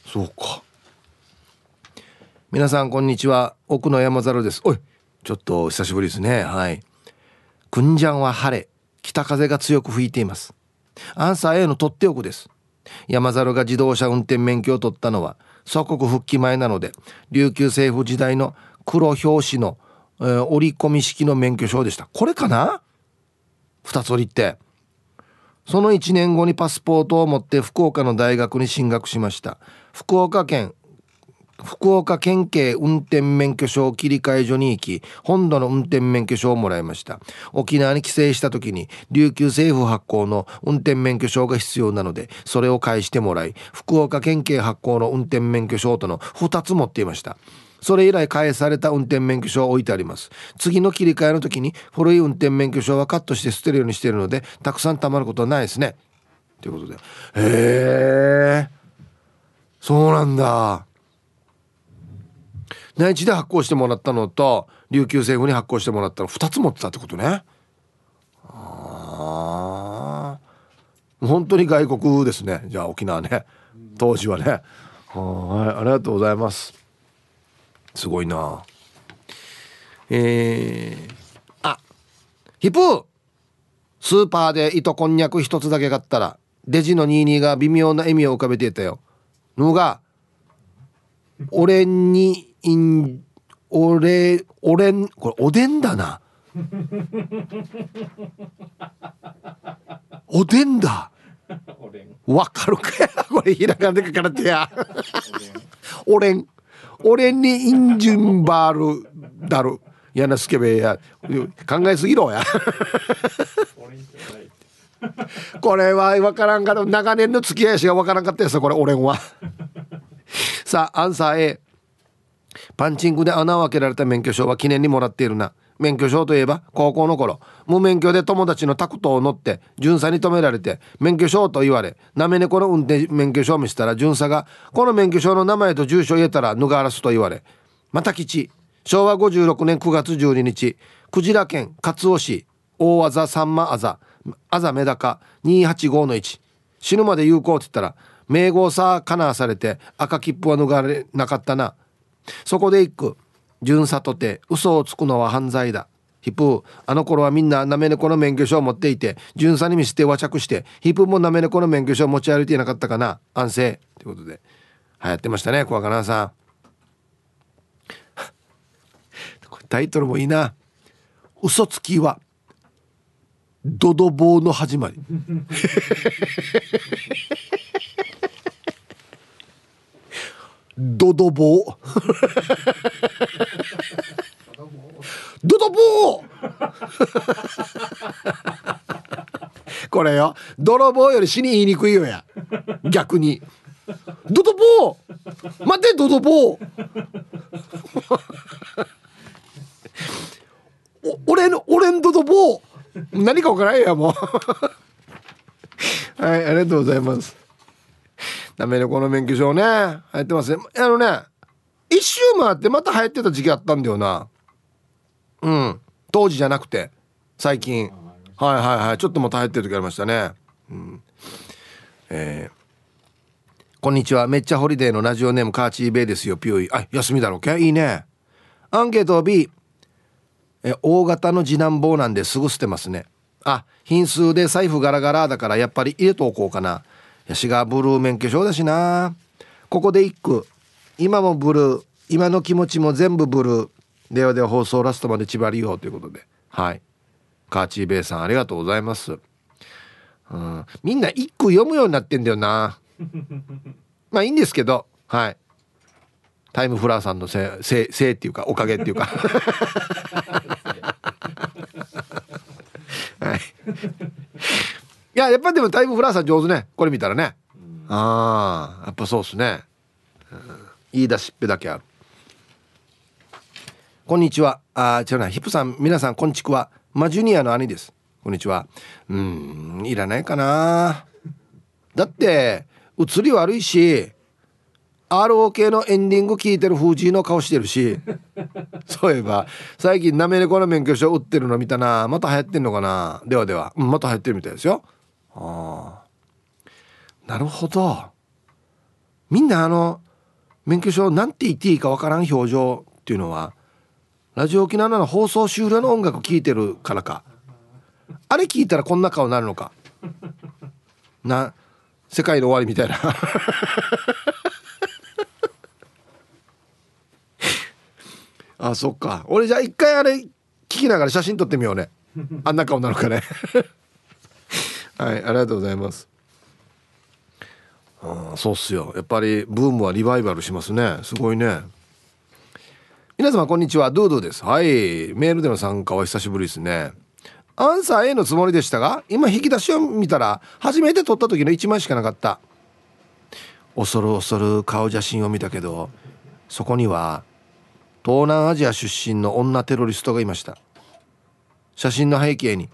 そうか。皆さんこんにちは。奥の山猿です。おいちょっと久しぶりですね。はい。くんじゃんは晴れ。北風が強く吹いています。アンサー A のとっておくです。山猿が自動車運転免許を取ったのは祖国復帰前なので琉球政府時代の黒表紙の、えー、折り込み式の免許証でした。これかな？二つ折りって。その1年後にパスポートを持って福岡の大学に進学しました。福岡県福岡県警運転免許証切り替え所に行き本土の運転免許証をもらいました。沖縄に帰省した時に琉球政府発行の運転免許証が必要なのでそれを返してもらい福岡県警発行の運転免許証との2つ持っていました。それ以来返された運転免許証を置いてあります。次の切り替えの時に古い運転免許証はカットして捨てるようにしているのでたくさん貯まることはないですね。ということで。へえそうなんだ。内地で発行してもらったのと琉球政府に発行してもらったの2つ持ってたってことね。ああ本当に外国ですね。じゃあ沖縄ね。当時はね。はい。ありがとうございます。すごいな。えー、あ。ヒプー。スーパーで糸こんにゃく一つだけ買ったらレジの22が微妙な笑みを浮かべていたよ。のが俺にイン俺俺これおでんだなおでんだわかるかやこれひらがなで書かれてやおれん俺にインジンバールだるやなすけべや考えすぎろやこれは分からんかった長年の付き合いしか分からんかったやつこれ俺はさあアンサー A パンチングで穴を開けられた免許証は記念にもらっているな。免許証といえば高校の頃無免許で友達のタクトを乗って巡査に止められて免許証と言われなめ猫の運転免許証を見せたら巡査がこの免許証の名前と住所を言えたら脱がらすと言われまた吉昭和56年9月12日クジラ県勝尾市大字さんまあざあざメダカ285の1死ぬまで有効って言ったら名号さかなされて赤切符は脱がれなかったな。そこで一句巡査とて嘘をつくのは犯罪だ。ヒップあの頃はみんななめ猫の免許証を持っていて巡査に見せて和着してヒップもなめ猫の免許証を持ち歩いていなかったかな。安静。ということで流行ってましたね小若菜さん。タイトルもいいな。嘘つきはドドボーの始まり。ドドボー。ドドボー。これよ。泥棒より死に言いにくいよや。逆に。ドドボー。待ってドドボー。お俺の俺んドドボー。何か分からんやもう。はいありがとうございます。ダメでこの免許証ね。流行ってますね。あのね一周回ってまた流行ってた時期あったんだよな。うん。当時じゃなくて。最近。はいはいはい。ちょっとまた流行ってる時ありましたね。うん。えー。こんにちは。めっちゃホリデーのラジオネームカーチーベイですよ。ピューイあ休みだろうけ？いいね。アンケート B え大型の次男坊なんですぐ捨てますね。あ品数で財布ガラガラだからやっぱり入れとこうかな。ヤシがブルー免許証だしな。ここで一句。今もブルー。今の気持ちも全部ブルー。ではでは放送ラストまで縛りようということで。はい。カーチーベイさんありがとうございます。うん。みんな一句読むようになってんだよな。まあいいんですけど。はい。タイムフラーさんのせいせいせいっていうかおかげっていうか。はいいややっぱでもタイムフラーさん上手ね。これ見たらね。ああやっぱそうっすね、うん、言い出しっぺだけある。こんにちは。あ違うな。ヒップさん皆さんこんちくは。マジュニアの兄です。こんにちは。うんいらないかな。だって映り悪いし ROK のエンディング聞いてる風神の顔してるし。そういえば最近なめ猫の免許証売ってるの見たな。また流行ってんのかな。ではでは、うん、また流行ってるみたいですよああなるほど。みんなあの免許証なんて言っていいかわからん表情っていうのはラジオ沖縄の放送終了の音楽聴いてるからか。あれ聞いたらこんな顔になるのか。な世界の終わりみたいな。あそっか。俺じゃあ一回あれ聞きながら写真撮ってみようね。あんな顔なのかね。はいありがとうございます。あそうっすよ。やっぱりブームはリバイバルしますね。すごいね。皆様こんにちは。ドゥドゥです。はい。メールでの参加は久しぶりですね。アンサー A のつもりでしたが今引き出しを見たら初めて撮った時の1枚しかなかった。恐る恐る顔写真を見たけどそこには東南アジア出身の女テロリストがいました。写真の背景に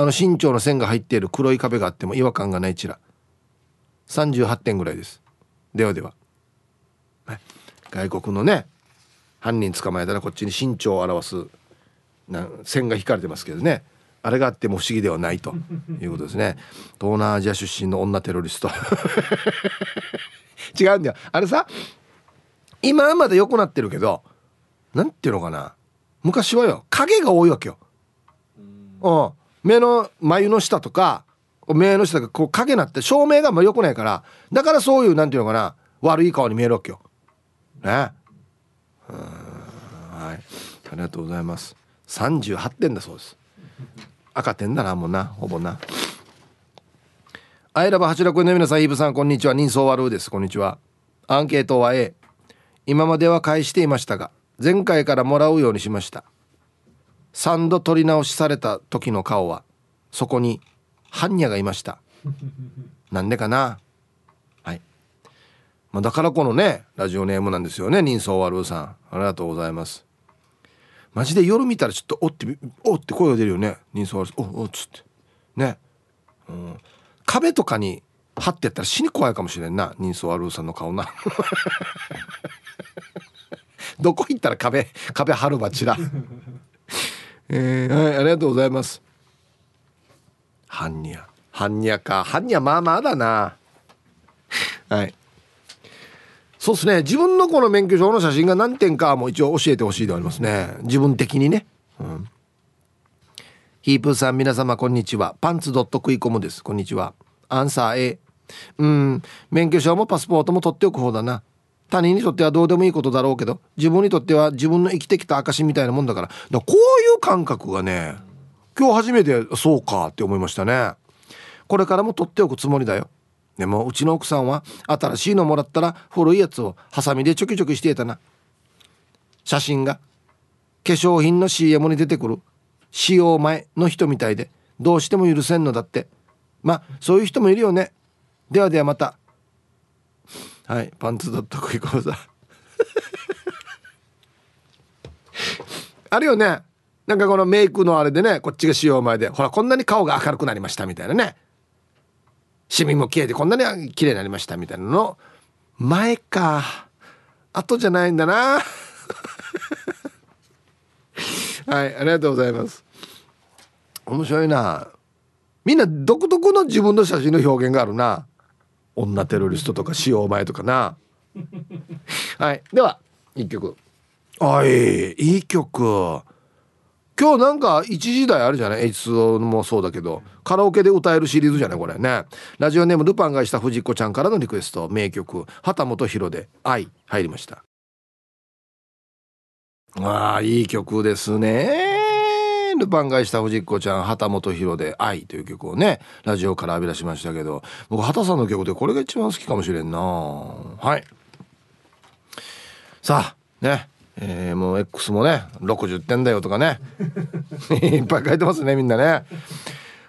あの身長の線が入っている黒い壁があっても違和感がないチラ38点ぐらいです。ではでは、外国のね犯人捕まえたらこっちに身長を表すな線が引かれてますけどね。あれがあっても不思議ではないと。いうことですね。東南アジア出身の女テロリスト。違うんだよ。あれさ今はまだ良くなってるけどなんていうのかな。昔はよ影が多いわけよ。うん。目の眉の下とか目の下がこう影になって照明があ良くないからだからそういうなんていうのかな悪い顔に見えるわけよ。ね。はいありがとうございます。38点だそうです。赤点だなもうなほぼな。アイラブ八六の皆さんイブさんこんにちは人相悪ですこんにちは。アンケートは A 今までは返していましたが前回からもらうようにしました3度取り直しされた時の顔はそこに般若がいました。なんでかな？はい、まあ、だからこのねラジオネームなんですよね人相悪さん。ありがとうございます。マジで夜見たらちょっとおっておって声が出るよね。人相悪おおっつって。ね、うん、壁とかに貼ってやったら死に怖いかもしれんな。人相悪さんの顔な。どこ行ったら壁壁貼るばちらえー、はいありがとうございます。般若。般若か。般若まあまあだな。はい。そうですね。自分のこの免許証の写真が何点かも一応教えてほしいでありますね。自分的にね。うん。ヒープーさん皆様こんにちは。パンツドット食い込むです。こんにちは。アンサー A うん。免許証もパスポートも取っておく方だな他人にとってはどうでもいいことだろうけど自分にとっては自分の生きてきた証みたいなもんだから。だこういう感覚がね今日初めてそうかって思いましたね。これからも取っておくつもりだよ。でもうちの奥さんは新しいのもらったら古いやつをハサミでちょきちょきしていたな。写真が化粧品の CM に出てくる。使用前の人みたいで。どうしても許せんのだって。まあそういう人もいるよね。ではではまた。はいパンツドット食い講座あるよね。なんかこのメイクのあれでねこっちが使用前でほらこんなに顔が明るくなりましたみたいなね。シミも消えてこんなに綺麗になりましたみたいなの。前か。後じゃないんだな。はいありがとうございます。面白いな。みんな独特の自分の写真の表現があるな。女テロリストとか使用前とかな。はい。では一曲。あいいいい曲。今日なんか一時代あるじゃない？H2O もそうだけど。カラオケで歌えるシリーズじゃない？これね。ラジオネームルパンがした藤子ちゃんからのリクエスト。名曲。畑本博で「愛」入りました。ああいい曲ですね。ルパンがした藤子ちゃん畑本博で「愛」という曲をねラジオから浴び出しましたけど僕畑さんの曲でこれが一番好きかもしれんな。はい。さあね。えー、もう X もね60点だよとかね。いっぱい書いてますねみんなね。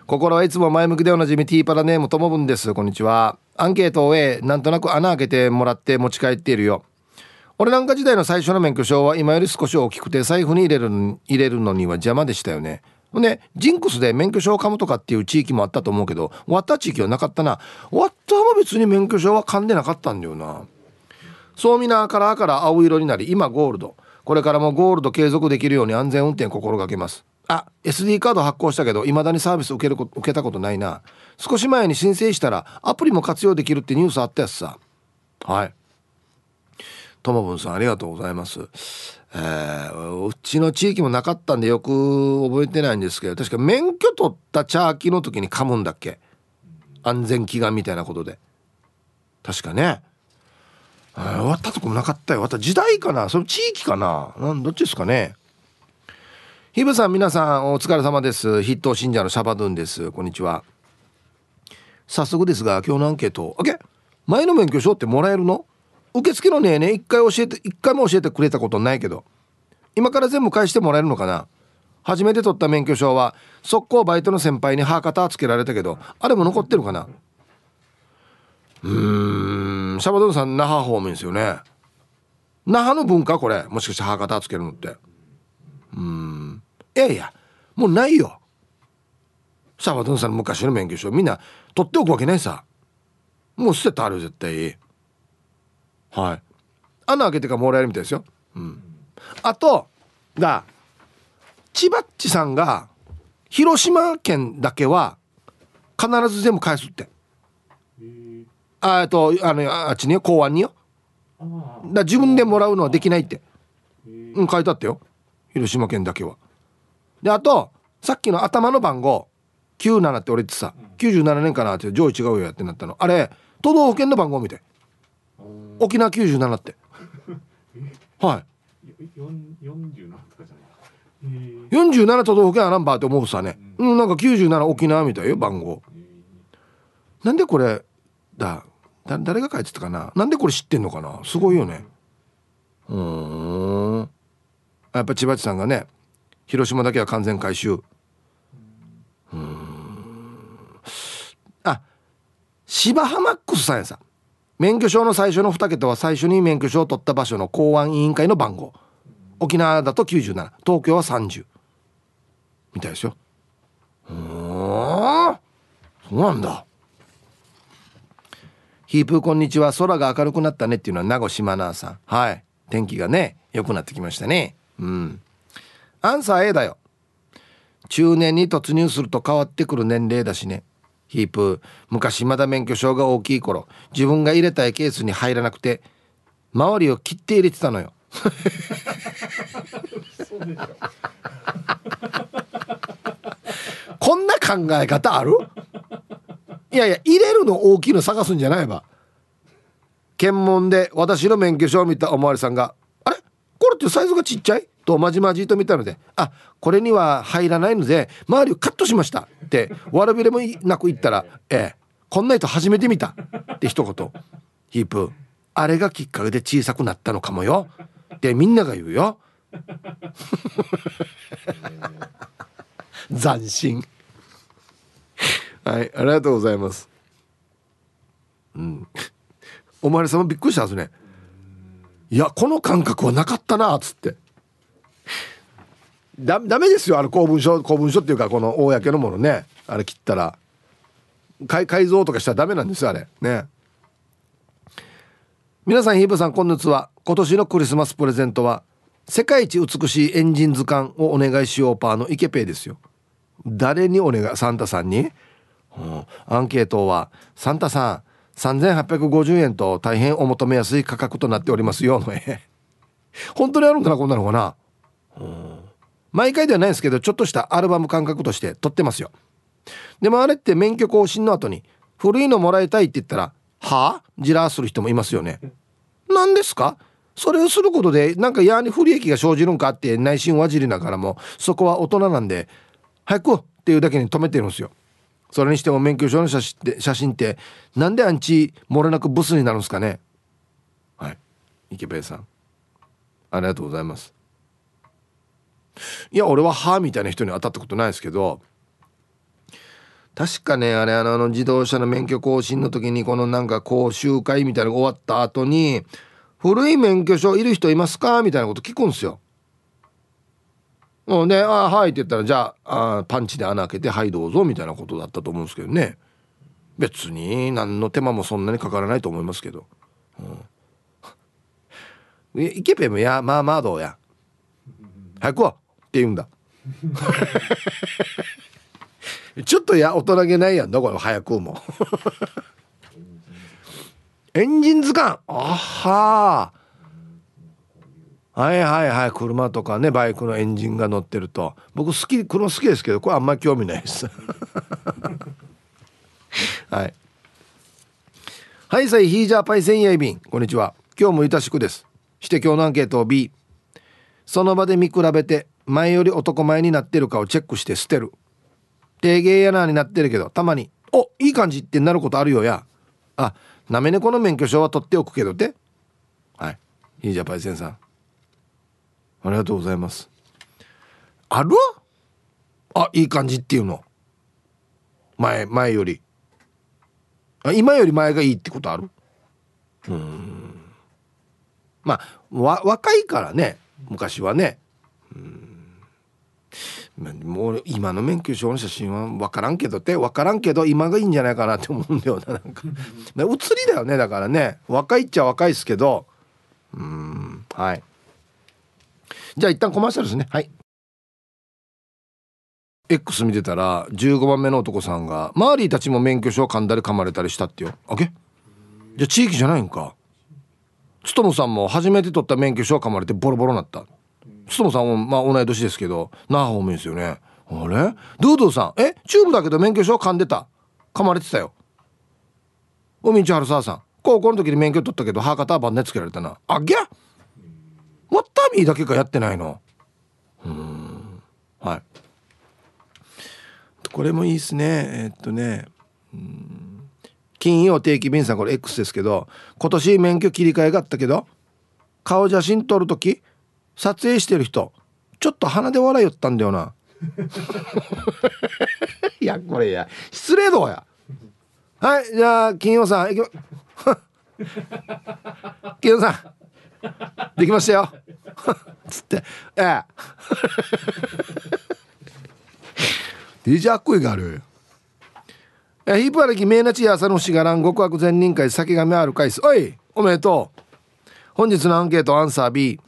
心はいつも前向きでおなじみティーパラネームともぶんです。こんにちは。アンケートを終えなんとなく穴開けてもらって持ち帰っているよ。俺なんか時代の最初の免許証は今より少し大きくて財布に入れる入れるのには邪魔でしたよね。ほんでジンクスで免許証を噛むとかっていう地域もあったと思うけど終わった地域はなかったな。終わったも別に免許証は噛んでなかったんだよな。そうみなカラーから青色になり今ゴールド。これからもゴールド継続できるように安全運転心がけます。あ SD カード発行したけど未だにサービス受ける受けたことないな。少し前に申請したらアプリも活用できるってニュースあったやつさ。はい。ともぶんさんありがとうございますえー、うちの地域もなかったんでよく覚えてないんですけど確か免許取ったチャーキーの時に噛むんだっけ？安全祈願みたいなことで確かね終わったとこもなかったよ。また時代かな？その地域かな？なんどっちですかね？ヒブさん皆さんお疲れ様です。筆頭信者のシャバドゥンです。こんにちは。早速ですが今日のアンケート。あけ前の免許証ってもらえるの？受付のねね一回教えて、一回も教えてくれたことないけど。今から全部返してもらえるのかな？初めて取った免許証は速攻バイトの先輩に歯型つけられたけどあれも残ってるかな？うんシャバドゥンさん那覇方面ですよね。那覇の文化？これもしかして歯型つけるのって。うんいやいや。もうないよ。シャバドゥンさんの昔の免許証みんな取っておくわけないさ。もう捨ててある絶対。はい。穴開けてからもらえるみたいですよ。うん。あとが千葉っちさんが広島県だけは必ず全部返すって。あとあのあっちによ公安によ。だ自分でもらうのはできないって。うん書いてあったよ。広島県だけは。であとさっきの頭の番号。97って俺ってさ97年かなって上位違うよやってなったの。あれ都道府県の番号見て沖縄97って。はい。47都道府県はナンバーって思うさね。うん。なんか97沖縄みたいよ番号。なんでこれだ？だ誰が書いてたかな？なんでこれ知ってんのかな？すごいよね。うん。やっぱ千葉地さんがね広島だけは完全回収。うん。あ芝浜マックスさんやさ免許証の最初の2桁は最初に免許証を取った場所の公安委員会の番号。沖縄だと97東京は30みたいですよ。うんそうなんだ。ヒープーこんにちは。空が明るくなったね。っていうのは名護島奈さんはい。天気がね良くなってきましたね。うん。アンサー A だよ。中年に突入すると変わってくる年齢だしね。ヒープ。ー昔まだ免許証が大きい頃自分が入れたいケースに入らなくて周りを切って入れてたのよ。こんな考え方ある？いやいや入れるの大きいの探すんじゃないば検問で私の免許証を見たおまわりさんが「あれ？これってサイズがちっちゃい?」とまじまじと見たので「あこれには入らないので周りをカットしました」って悪びれもなく言ったら「ええこんな人初めて見た」って一言。ヒープあれがきっかけで小さくなったのかもよ。ってみんなが言うよ。斬新。はいありがとうございます。うん。お前さんもびっくりしたんですね。いやこの感覚はなかったなっつって。だダメですよあの公文書公文書っていうかこの公のものね。あれ切ったら。改改造とかしたらダメなんですよあれ。ね。皆さんヒープさんこんにちは。今年のクリスマスプレゼントは世界一美しいエンジン図鑑をお願いしようパーのイケペイですよ。誰にお願いサンタさんに、うん、アンケートはサンタさん3850円と大変お求めやすい価格となっておりますよの絵 本当にあるんかなこんなのかな、うん、毎回ではないですけどちょっとしたアルバム感覚として撮ってますよ。でもあれって免許更新の後に古いのもらいたいって言ったらは？あじらする人もいますよね。何ですか？それをすることでなんかやに不利益が生じるんかって内心わじりながらもそこは大人なんで早くっていうだけに止めてるんですよ。それにしても免許証の写真って写真ってなんでアンチ漏れなくブスになるんですかね。はい。池ペイさん。ありがとうございます。いや俺は歯みたいな人に当たったことないですけど確かねあれあの自動車の免許更新の時にこのなんか講習会みたいなのが終わった後に古い免許証いる人いますかみたいなこと聞くんですよ。うんで「あはい」って言ったら「じゃああパンチで穴開けてはいどうぞ」みたいなことだったと思うんですけどね別に何の手間もそんなにかからないと思いますけど。うん、イケペもやまあまあどうや早くはって言うんだ。ちょっとや大人げないやん。だこれ早くも。エンジン図鑑。あは。はいはいはい。車とかねバイクのエンジンが乗ってると。僕好き車好きですけどこれあんまり興味ないです。はい。はいさいヒージャーパイセンヤイビンこんにちは。今日もいたしくです。して今日のアンケートを B その場で見比べて前より男前になってるかをチェックして捨てる。低芸やなになってるけどたまに「おいい感じ」ってなることあるよや。あなめ猫の免許証は取っておくけどって。はい。いいじゃパイセンさん。ありがとうございます。あるあいい感じっていうの。前前より。あ今より前がいいってことある？うん。まあわ若いからね昔はね。うん。もう今の免許証の写真は分からんけどって分からんけど今がいいんじゃないかなって思うんだよななんか。写りだよねだからね。若いっちゃ若いですけど。うんはい。じゃあ一旦コマーシャルですね。はい。X 見てたら15番目の男さんがマーリーたちも免許証噛んだり噛まれたりしたってよ。あけ？じゃあ地域じゃないんか。つともさんも初めて取った免許証噛まれてボロボロなったつともさんもまあ同い年ですけど那覇方面ですよね。あれ？ドゥドゥさん。え？チューブだけど免許証噛んでた？噛まれてたよ。おみんちはるささん。高校の時に免許取ったけど博多番でつけられたな。あぎゃワッタミーだけかやってないの？うん。はい。これもいいっすね。えー、っとね。金曜定期便さんこれ X ですけど今年免許切り替えがあったけど顔写真撮る時撮影してる人ちょっと鼻で笑いよったんだよな。いやこれや。失礼度や。はいじゃあ金曜さんいきま 金曜さんできましたよ。つって。ええ。DJ あっこいがある。えヒープアレキメイナチ朝のしがらん極悪善人会先がめある回数おいおめでとう。本日のアンケートアンサー B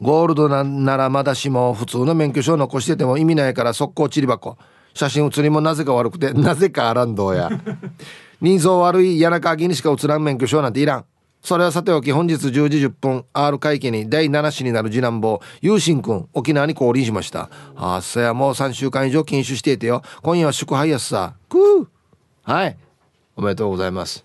ゴールドならまだしも普通の免許証残してても意味ないから速攻ちり箱写真写りもなぜか悪くてなぜかあらんどうや。人相悪い谷中にしか写らん免許証なんていらん。それはさておき本日10時10分 R 会期に第7子になる次男坊ゆうしんくん沖縄に降臨しました。あっそやもう3週間以上禁酒していてよ。今夜は祝杯やすさ。くーはい。おめでとうございます。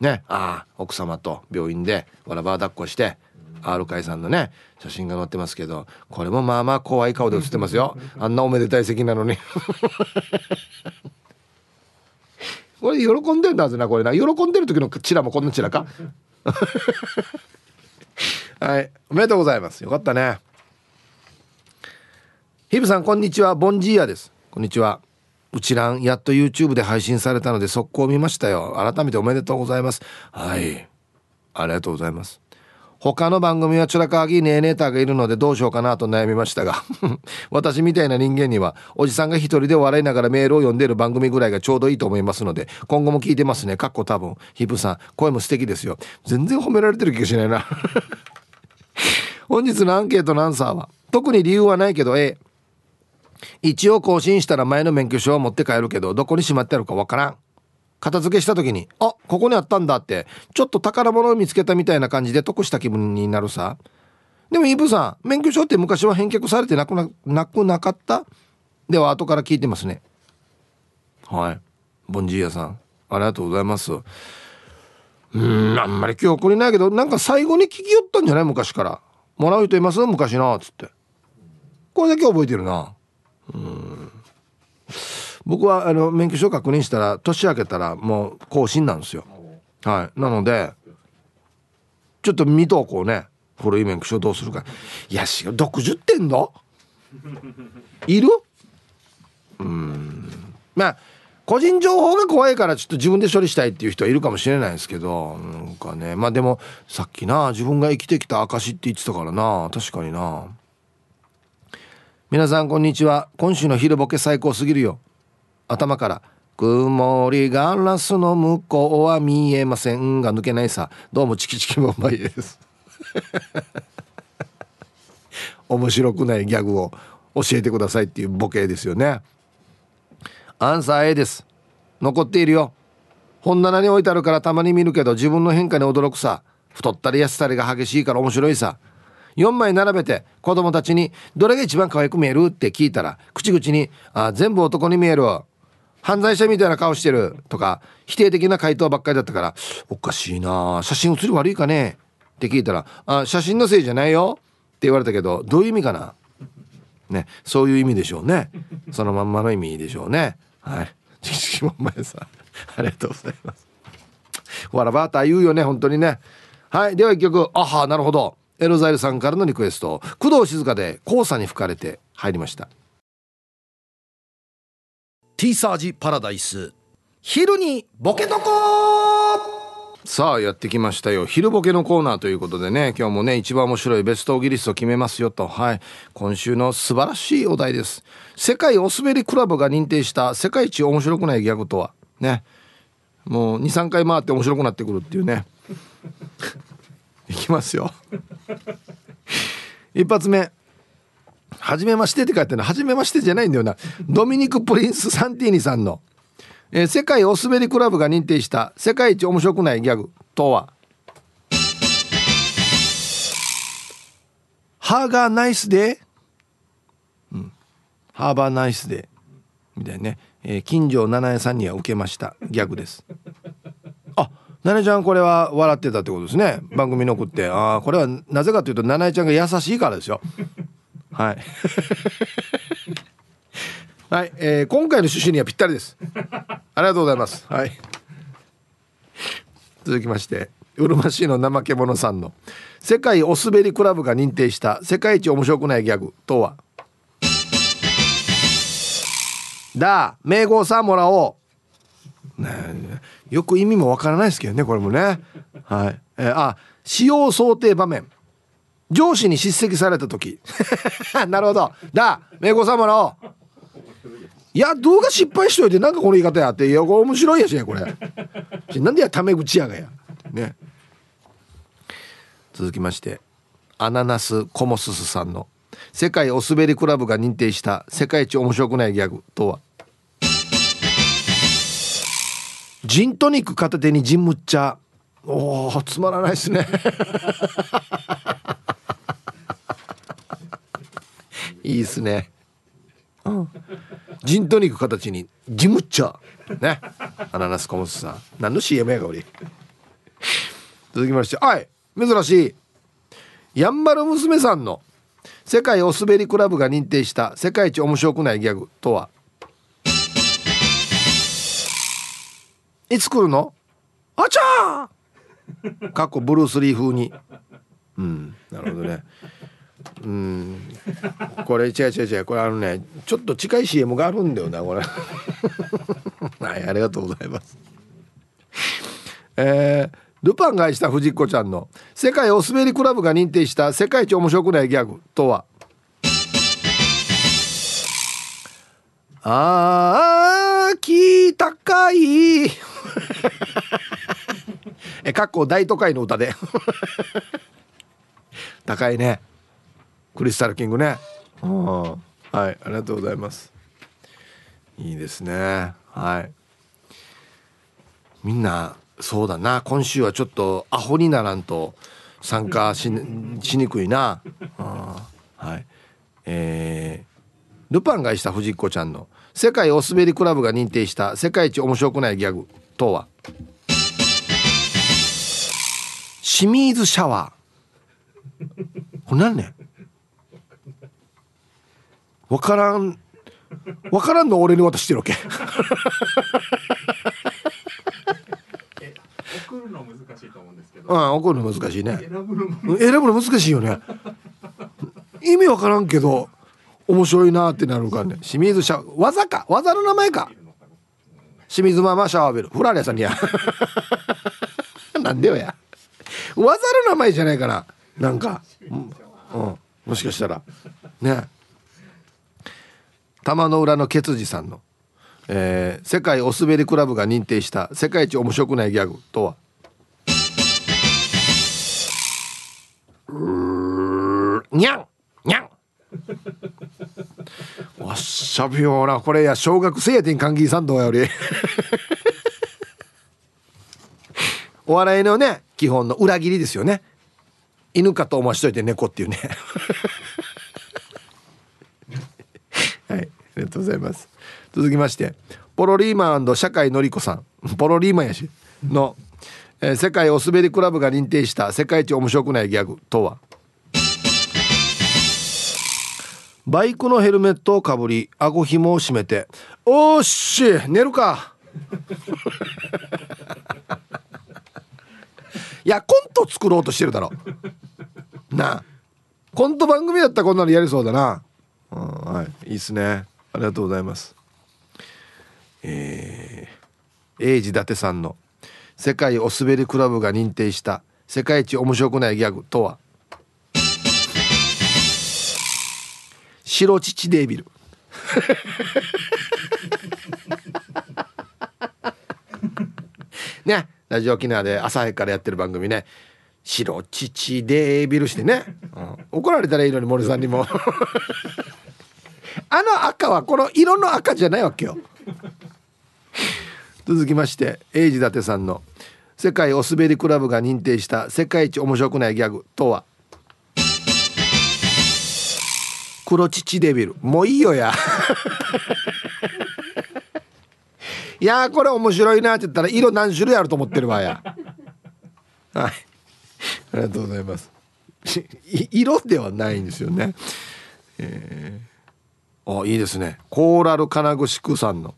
ね。ああ奥様と病院でわらば抱っこして R 会さんのね写真が載ってますけどこれもまあまあ怖い顔で写ってますよ。あんなおめでたい席なのに。これ喜んでるんだぜなこれな。喜んでる時のチラもこんなチラか？はい。おめでとうございます。よかったね。ヒブさんこんにちは。ボンジーヤです。こんにちは。うちらんやっと YouTube で配信されたので速攻見ましたよ。改めておめでとうございます。はい。ありがとうございます。他の番組はチュラカーギーネーネーターがいるのでどうしようかなと悩みましたが 私みたいな人間にはおじさんが一人で笑いながらメールを読んでる番組ぐらいがちょうどいいと思いますので今後も聞いてますね。かっこ多分。ヒプさん声も素敵ですよ。全然褒められてる気がしないな。本日のアンケートのアンサーは特に理由はないけど A 一応更新したら前の免許証は持って帰るけどどこにしまってあるかわからん。片付けした時にあここにあったんだってちょっと宝物を見つけたみたいな感じで得した気分になるさ。でもイブさん免許証って昔は返却されてなくななくなかった？では後から聞いてますね。はい。ボンジーヤさん。ありがとうございます。うんあんまり記憶にないけどなんか最後に聞きよったんじゃない？昔から。もらう人います？昔なっつって。これだけ覚えてるなうん。僕はあの免許証確認したら年明けたらもう更新なんですよ。はい。なのでちょっと見とこうね。古い免許証どうするか。いやし独10点だいる？うん。まあ個人情報が怖いからちょっと自分で処理したいっていう人はいるかもしれないですけどなんかね。まあでもさっきな自分が生きてきた証って言ってたからな。確かにな。皆さんこんにちは。今週の昼ボケ最高すぎるよ。頭から。曇りガラスの向こうは見えませんが抜けないさ。どうもチキチキボンバイです。面白くないギャグを教えてくださいっていうボケですよね。アンサー A です。残っているよ。本棚に置いてあるからたまに見るけど自分の変化に驚くさ。太ったり痩せたりが激しいから面白いさ。4枚並べて子供たちに「どれが一番可愛く見える?」って聞いたら口々に「あ全部男に見える犯罪者みたいな顔してる」とか否定的な回答ばっかりだったから「おかしいな写真写り悪いかね?」って聞いたら「あ写真のせいじゃないよ」って言われたけどどういう意味かな？ねそういう意味でしょうね。そのまんまの意味でしょうね。はい。知識も前さんありがとうございます。わらばーた言うよね本当にね。はいでは一曲。あはなるほど。エロザイルさんからのリクエスト。工藤静香で黄砂に吹かれて入りました。ティーサージパラダイス。昼にボケとこさあやってきましたよ。昼ボケのコーナーということでね。今日もね一番面白いベストオギリスを決めますよと。はい。今週の素晴らしいお題です。世界お滑りクラブが認定した世界一面白くないギャグとは。ね。もう23回回って面白くなってくるっていうね。いきますよ。一発目「はじめまして」って書いてるの。はじめましてじゃないんだよな。ドミニク・プリンス・サンティーニさんの、えー世界お滑りクラブが認定した世界一面白くないギャグとは「ハーガーナイスデー」うん「ハーバーナイスデー」みたいなね、えー金城七重さんには受けましたギャグです。あ七重ちゃんこれは笑ってたってことですね。番組に送って。ああこれはなぜかというと七重ちゃんが優しいからですよ。はい。はい、えー今回の趣旨にはぴったりです。ありがとうございます。はい。続きましてうるま市の怠け者さんの世界お滑りクラブが認定した世界一面白くないギャグとは？だ名号さんもらおう。よく意味もわからないですけどねこれもね。はい、えーあ使用想定場面上司に叱責された時。なるほど。だ名号さんもらおういや動画失敗しといてなんかこの言い方やって。いやこれ面白いやしねこれ。なんでやタメ口やがや。ね。続きまして。アナナスコモススさんの。世界お滑りクラブが認定した。世界一面白くないギャグ。とは。ジントニック片手にジンムッチャおーつまらないですね。いいですね、うん、ジントニック形にジムッチャね。アナナスコモスさん。何の CM やが俺。続きまして。はい。珍しい。やんばる娘さんの世界お滑りクラブが認定した世界一面白くないギャグとは？いつ来るの？あちゃー！かっこブルース・リー風に。うん。なるほどねうん。これ違う違う違う。これあのねちょっと近い CM があるんだよなこれ。はいありがとうございます。えー、ルパンが愛した藤子ちゃんの世界お滑りクラブが認定した世界一面白くないギャグとは？あーき高い。えかっこ大都会の歌で。高いね。クリスタルキングね。はい。ありがとうございます。いいですね。はい。みんなそうだな。今週はちょっとアホにならんと参加ししにくいな。はい。えー、ルパンがした藤子ちゃんの世界お滑りクラブが認定した世界一面白くないギャグとは？清水シャワー。これ何ね分からん分からんの俺に渡してるわけ。送るの難しいと思うんですけど、うん怒るの難しいね。選ぶのも選ぶの難しいよね。意味わからんけど面白いなってなるからね。清水シャ技か？技の名前か？清水ママシャワーベル。フラレさんにや。なんでよや。技の名前じゃないかななんか。うん、うん。もしかしたら。ね玉の裏のケツジさんの、えー世界お滑りクラブが認定した世界一面白くないギャグとは？にゃんにゃんわっしゃびようなこれや小学生やてん歓喜さんどうより。お笑いのね基本の裏切りですよね。犬かと思わしといて猫っていうねはいありがとうございます。続きましてポロリーマン社会のりこさん。ポロリーマンやし。の、えー世界お滑りクラブが認定した世界一面白くないギャグとは？バイクのヘルメットをかぶり顎紐を締めて「おーっし寝るか」いやコント作ろうとしてるだろ。なあ。コント番組だったらこんなのやりそうだな、うん、はい。いいっすね。ありがとうございます。えー、英治伊達さんの「世界お滑りクラブが認定した世界一面白くないギャグとは？白乳デービル。ねラジオ沖縄で朝早くからやってる番組ね。白乳デービルしてね、うん。怒られたらいいのに森さんにも。あの赤はこの色の赤じゃないわけよ。続きまして英治伊達さんの「世界お滑りクラブが認定した世界一面白くないギャグ」とは？黒乳デビル。もういいよや。いやーこれ面白いなって言ったら色何種類あると思ってるわや。はい。ありがとうございます。い色ではないんですよね。えー、あいいですね。コーラル金具宿さんの。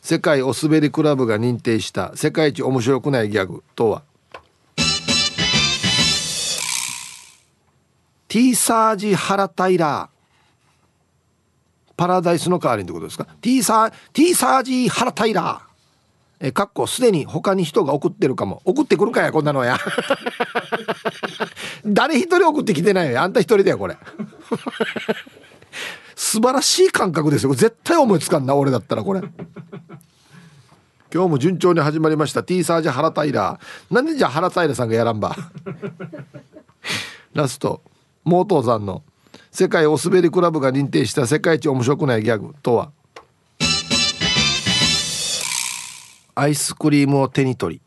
世界お滑りクラブが認定した。世界一面白くないギャグ。とは。T サージ原平パラダイスの代わりってことですか？T サー T サージ原平えかっこすでに他に人が送ってるかも。送ってくるかやこんなのや。誰一人送ってきてないよあんた一人だよこれ。素晴らしい感覚ですよ。絶対思いつかんな俺だったらこれ。今日も順調に始まりました。T サージ原平なんでじゃあ原平さんがやらんば？ラスト。モートーさんの世界お滑りクラブが認定した世界一面白くないギャグとは？アイスクリームを手に取り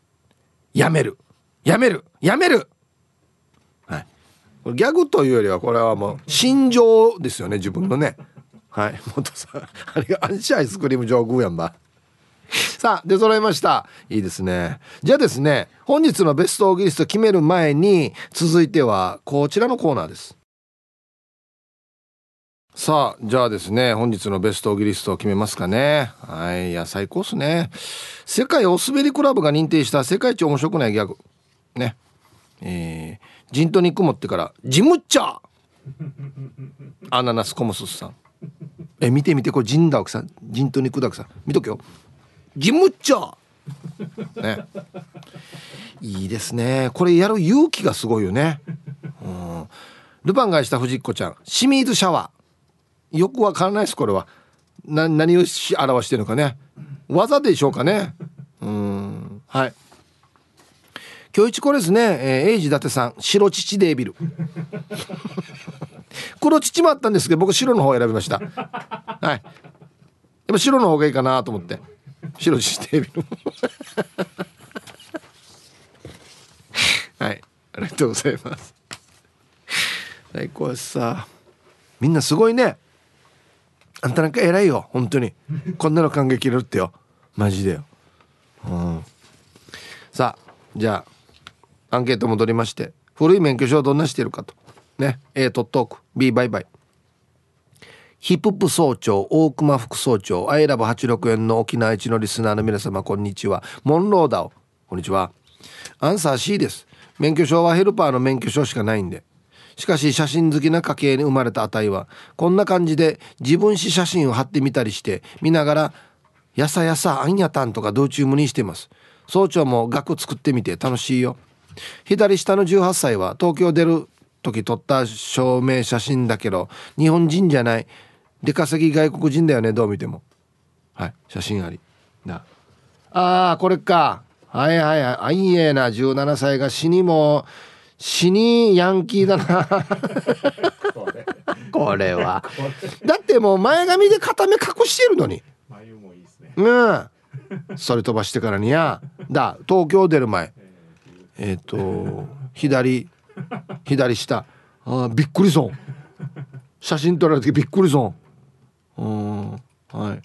やめる。やめる。やめるギャグというよりはこれはもう心情ですよね自分のね。はい。元さんあれがアンチアイスクリーム上宮やんばさあ出揃いました。いいですね。じゃあですね本日のベストオーギリスト決める前に続いてはこちらのコーナーです。さあじゃあですね本日のベストオーギリストを決めますかね。はいいや最高っすね。世界お滑りクラブが認定した世界一面白くないギャグ。ね。えー、ジントニック持ってからジムッチャー。アナナスコモスさん。え見て見てこれジンダクさん。ジントニクダクさん。見とけよ。ジムッチャー。ね。いいですね。これやる勇気がすごいよね。うん。ルパンがした藤子ちゃん。清水シャワー。よくわからないですこれは。な何をし表してるのかね。技でしょうかね。うん。はい今日一これですね、えー、エイジ伊達さん白乳デービル。黒乳もあったんですけど僕白の方を選びました。はい。やっぱ白の方がいいかなと思って。白乳デービル はい。ありがとうございます。はいこれさ。みんなすごいね。あんたなんか偉いよ。本当に。こんなの感激れるってよ。マジでよ、うん、さあじゃあアンケート戻りまして古い免許証はどんなしてるかと。ね。A トットーク B バイバイヒップップ総長大熊副総長アイラブ86円の沖縄一のリスナーの皆様こんにちは。モンローダオ。こんにちは。アンサー C です。免許証はヘルパーの免許証しかないんで。しかし写真好きな家系に生まれたあたいはこんな感じで自分史写真を貼ってみたりして見ながら「やさやさあんやたん」とか道中無にしてます。総長も額作ってみて楽しいよ。左下の18歳は東京出る時撮った証明写真だけど日本人じゃない。出稼ぎ外国人だよねどう見ても。はい写真あり。な。あーこれか。はいはいはい。あいえな17歳が死にも死にヤンキーだな。これ。は。だってもう前髪で片目隠してるのに。眉もいいですね。うん。それ飛ばしてからにや。だ東京出る前えっ、ー、と左左下。あびっくりそう写真撮られてびっくりそううんはい。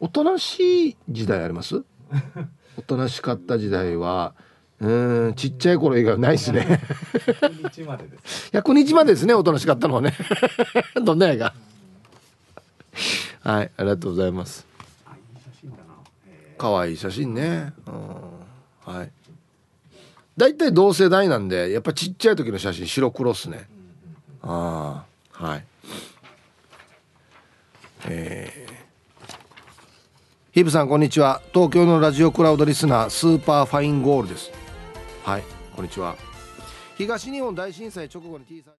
おとなしい時代あります？おとなしかった時代はうんちっちゃい頃以外はないですね。100日までです100日までですねおとなしかったのはね。どんな映画はいありがとうございます。可愛い写真ね。うんはい大体同世代なんでやっぱちっちゃい時の写真白黒っすね。ああはい。えーヒブさんこんにちは。東京のラジオクラウドリスナースーパーファインゴールです。はいこんにちは。東日本大震災直後に T さん